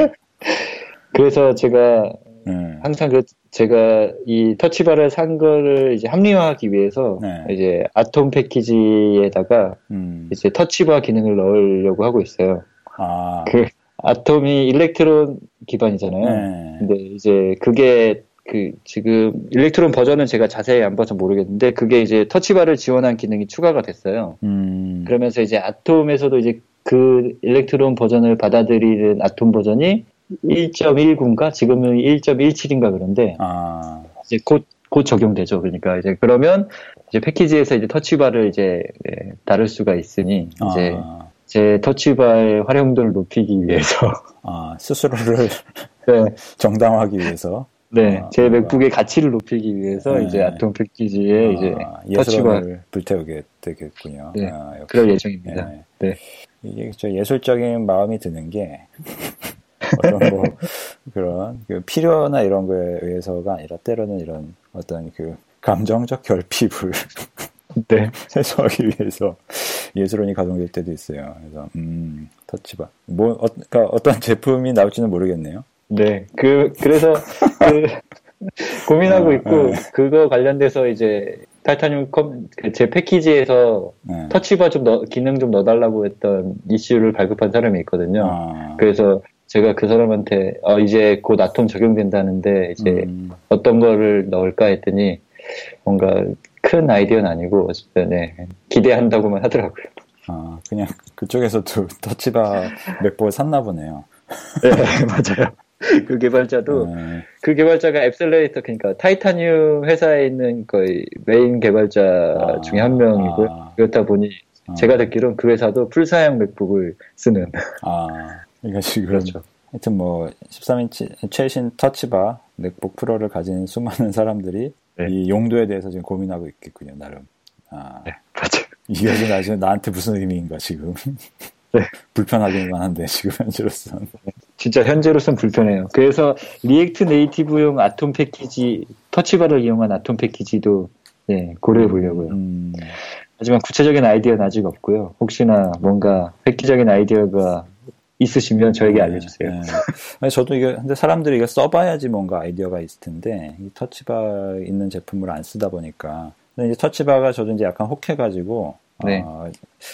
그래서 제가 네. 항상 그 제가 이 터치바를 산 거를 이제 합리화하기 위해서 네. 이제 아톰 패키지에다가 음. 이제 터치바 기능을 넣으려고 하고 있어요. 아. 그 아톰이 일렉트론 기반이잖아요. 네. 근데 이제 그게 그 지금 일렉트론 버전은 제가 자세히 안 봐서 모르겠는데 그게 이제 터치바를 지원한 기능이 추가가 됐어요. 음. 그러면서 이제 아톰에서도 이제 그 일렉트론 버전을 받아들이는 아톰 버전이 1.19인가 지금은 1.17인가 그런데 아. 이제 곧, 곧 적용되죠. 그러니까 이제 그러면 이제 패키지에서 이제 터치바를 이제 예, 다룰 수가 있으니 이제 아. 제 터치바의 활용도를 높이기 위해서 아, 스스로를 네. 정당화하기 위해서 네, 아, 제 맥북의 가치를 높이기 위해서 네. 이제 아톰 패키지에 아, 이제 터치바를 불태우게 되겠군요. 네, 아, 그럴 예정입니다. 네. 네. 이게 저 예술적인 마음이 드는 게 어떤 뭐 그런 그 필요나 이런 거에 의해서가 아니라 때로는 이런 어떤 그 감정적 결핍을 네. 해소하기 위해서 예술원이 가동될 때도 있어요. 그래서 음 터치바 뭐 어, 그러니까 어떤 제품이 나올지는 모르겠네요. 네, 그 그래서 그 고민하고 아, 있고 네. 그거 관련돼서 이제 타이타늄 컴, 그제 패키지에서 네. 터치바 좀 넣, 기능 좀 넣어달라고 했던 이슈를 발급한 사람이 있거든요. 아. 그래서 제가 그 사람한테 어, 이제 곧 Atom 적용된다는데 이제 음. 어떤 거를 넣을까 했더니 뭔가 큰 아이디어는 아니고 네, 기대한다고만 하더라고요. 아 그냥 그쪽에서도 Touch Bar MacBook을 샀나 보네요. 네 맞아요. 그 개발자도 네. 그 개발자가 Appcelerator 그러니까 타이타늄 회사에 있는 거의 메인 개발자 아, 중에 한 명이고 아, 그렇다 보니 아, 제가 듣기로는 그 회사도 full사양 MacBook을 쓰는. 아 그러니까 지금 그렇죠. 하여튼 뭐 13인치 최신 Touch Bar MacBook Pro를 가진 수많은 사람들이 네. 이 용도에 대해서 지금 고민하고 있겠군요 나름. 아, 네, 맞아요. 이게 나중에 나한테 무슨 의미인가 지금. 네. 불편하기만 한데 지금 현재로서는 진짜 현재로서는 불편해요. 그래서 React Native용 Atom 패키지 Touch Bar를 이용한 Atom 패키지도 네, 고려해 보려고요. 음. 하지만 구체적인 아이디어는 아직 없고요. 혹시나 뭔가 획기적인 아이디어가 있으시면 저에게 네, 알려주세요. 네. 저도 이게 근데 사람들이 이거 써봐야지 뭔가 아이디어가 있을 텐데 이 터치바 있는 제품을 안 쓰다 보니까 근데 이제 터치바가 저도 이제 약간 혹해가지고 네. 어,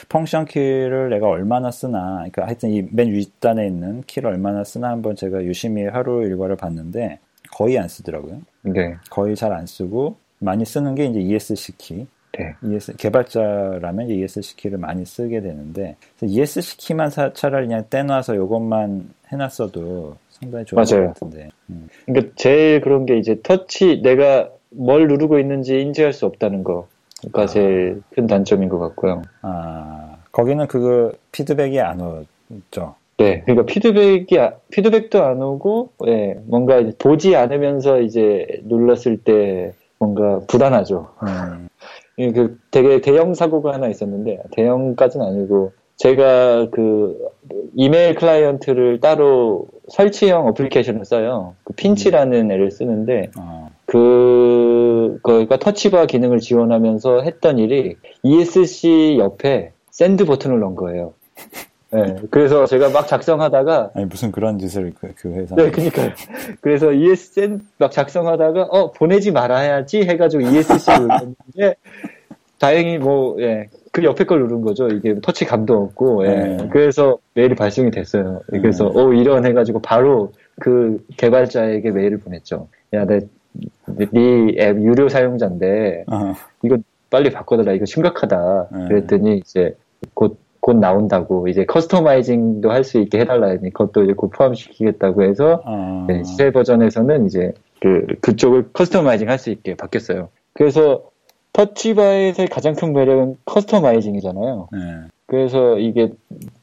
펑션 키를 내가 얼마나 쓰나, 그러니까 하여튼 이 맨 윗단에 있는 키를 얼마나 쓰나 한번 제가 유심히 하루 일과를 봤는데 거의 안 쓰더라고요. 네. 거의 잘 안 쓰고 많이 쓰는 게 이제 ESC 키. 네. ES, 개발자라면 ESC 키를 많이 쓰게 되는데 ESC 키만 사, 차라리 그냥 떼놔서 이것만 해놨어도 상당히 좋을 맞아요. 것 같은데. 음. 그러니까 제일 그런 게 이제 터치 내가 뭘 누르고 있는지 인지할 수 없다는 거. 그러니까 아. 제일 큰 단점인 것 같고요. 아, 거기는 그 피드백이 안 오죠. 네, 그러니까 피드백이 아, 피드백도 안 오고, 예, 뭔가 보지 않으면서 이제 눌렀을 때 뭔가 불안하죠. 음. 그 되게 대형 사고가 하나 있었는데 대형까지는 아니고 제가 그 이메일 client를 따로 설치형 어플리케이션을 써요. 그 핀치라는 애를 쓰는데 어. 그 거기가 Touch Bar 기능을 지원하면서 했던 일이 ESC 옆에 send 버튼을 넣은 거예요. 네, 그래서 제가 막 작성하다가 아니 무슨 그런 짓을 그, 그 회사 네, 그러니까 그래서 ESC 막 작성하다가 어 보내지 말아야지 해가지고 ESC를 눌렀는데 다행히 뭐 예, 그 옆에 걸 누른 거죠. 이게 터치 감도 없고 예. 네. 그래서 메일이 발송이 됐어요. 그래서 네. 어 이런 해가지고 바로 그 개발자에게 메일을 보냈죠. 야, 내 네앱 유료 사용자인데 어. 이거 빨리 바꿔달라 이거 심각하다 네. 그랬더니 이제 곧 곧 나온다고 이제 customizing도 할 수 있게 해달라 했니 그것도 이제 곧 포함시키겠다고 해서 어. 네, CC 버전에서는 이제 그 그쪽을 customizing 할 수 있게 바뀌었어요. 그래서 Touch Bar에서의 가장 큰 매력은 customizing이잖아요. 네. 그래서 이게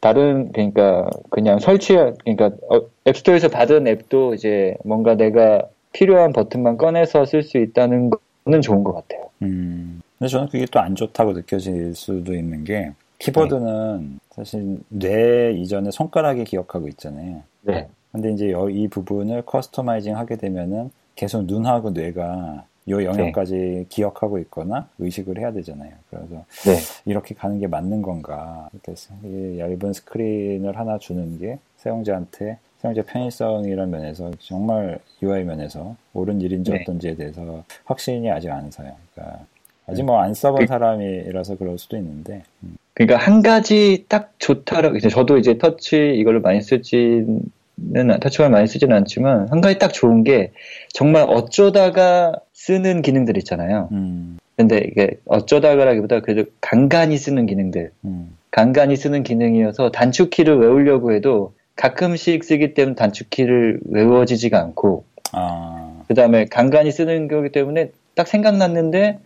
다른 그러니까 그냥 설치 그러니까 어, App Store에서 받은 앱도 이제 뭔가 내가 필요한 버튼만 꺼내서 쓸 수 있다는 거는 좋은 것 같아요. 음. 근데 저는 그게 또 안 좋다고 느껴질 수도 있는 게 키보드는 네. 사실 뇌 이전에 손가락이 기억하고 있잖아요. 네. 근데 이제 이 부분을 커스터마이징 하게 되면은 계속 눈하고 뇌가 요 영역까지 네. 기억하고 있거나 의식을 해야 되잖아요. 그래서 네. 이렇게 가는 게 맞는 건가? 이렇게 얇은 스크린을 하나 주는 게 사용자한테 사용자 편의성이라는 면에서 정말 UI 면에서 옳은 일인지 네. 어떤지에 대해서 확신이 아직 안 서요. 그러니까 아직 뭐 안 써본 그, 사람이라서 그럴 수도 있는데. 음. 그러니까 한 가지 딱 좋다라고 저도 이제 터치 이걸로 많이 쓰지는 터치만 많이 쓰지는 않지만 한 가지 딱 좋은 게 정말 어쩌다가 쓰는 기능들 있잖아요. 음. 근데 이게 어쩌다가라기보다 그래도 간간히 쓰는 기능들. 음. 간간히 쓰는 기능이어서 단축키를 외우려고 해도 가끔씩 쓰기 때문에 단축키를 외워지지가 않고 아. 그 다음에 간간히 쓰는 거기 때문에 딱 생각났는데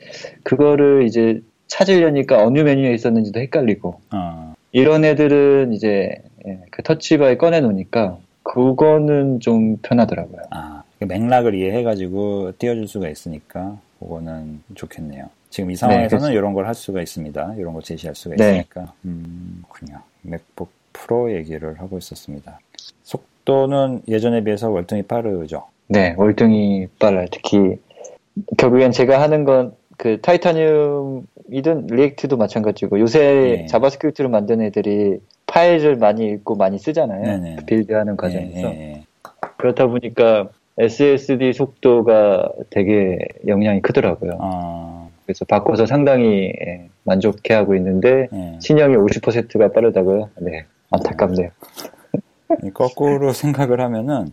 그거를 이제 찾으려니까 어느 메뉴에 있었는지도 헷갈리고 아. 이런 애들은 이제 예, 그 터치바에 꺼내 놓으니까 그거는 좀 편하더라고요. 아, 그 맥락을 이해해가지고 띄워줄 수가 있으니까 그거는 좋겠네요. 지금 이 상황에서는 네, 이런 걸 할 수가 있습니다. 이런 걸 제시할 수가 네. 있으니까. 음, 그냥 맥북 프로 얘기를 하고 있었습니다. 속도는 예전에 비해서 월등히 빠르죠? 네, 월등히 빨라요. 특히 결국엔 제가 하는 건 그 Titanium이든 React도 마찬가지고 요새 네. JavaScript를 만든 애들이 파일을 많이 읽고 많이 쓰잖아요. 네네. 네. build하는 과정에서. 네네. 그렇다 보니까 SSD 속도가 되게 영향이 크더라고요. 아... 그래서 바꿔서 상당히 예, 만족해 하고 있는데 네. 신형이 50%가 빠르다고요? 네, 안타깝네요. 거꾸로 생각을 하면은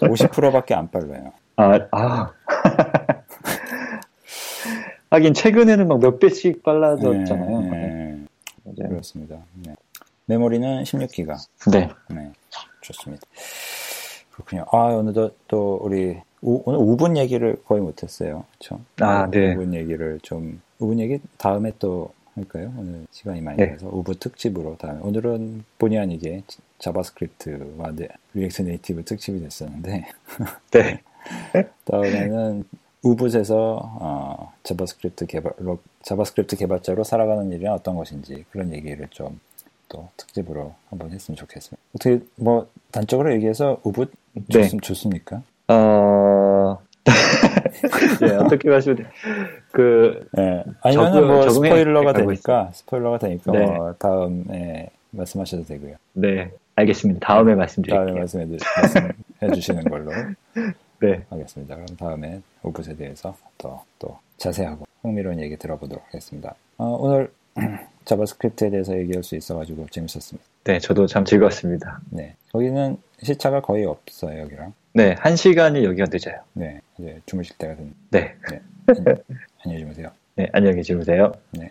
50%밖에 안 빨라요. 아, 아. 하긴 최근에는 막 몇 배씩 빨라졌잖아요. 네, 네. 그렇습니다. 네. 메모리는 16기가. 네. 네. 좋습니다. 그렇군요. 아, 오늘도 또 우리 오, 오늘 5분 얘기를 거의 못했어요. 그렇죠? 아, 네. 5분 얘기를 좀 5분 얘기 다음에 또 할까요? 오늘 시간이 많이 돼서 네. 5분 특집으로 다음에 오늘은 본의 아니게 JavaScript와 네, React Native 특집이 됐었는데 네. 다음에는 우붓에서 어, JavaScript 개발 JavaScript 개발자로 살아가는 일이 어떤 것인지 그런 얘기를 좀 또 특집으로 한번 했으면 좋겠습니다. 어떻게 뭐 단적으로 얘기해서 우붓 네. 좋, 습니까 어 네, 어떻게 말씀을 그 네. 아니면 뭐 스포일러가 되니까 스포일러가 되니까 네. 뭐 다음에 말씀하셔도 되고요. 네, 알겠습니다. 다음에 말씀드릴게요. 다음에 말씀해 주시는 걸로 네. 하겠습니다. 그럼 다음에 우붓에 대해서 더 또 자세하고 흥미로운 얘기 들어보도록 하겠습니다. 어, 오늘 JavaScript에 대해서 얘기할 수 있어가지고 재밌었습니다. 네, 저도 참 즐거웠습니다. 네, 거기는 시차가 거의 없어요, 여기랑. 네, 한 시간이 여기가 늦어요. 네, 이제 주무실 때가 됩니다. 네. 네. 안녕히 주무세요. 네, 안녕히 주무세요. 네.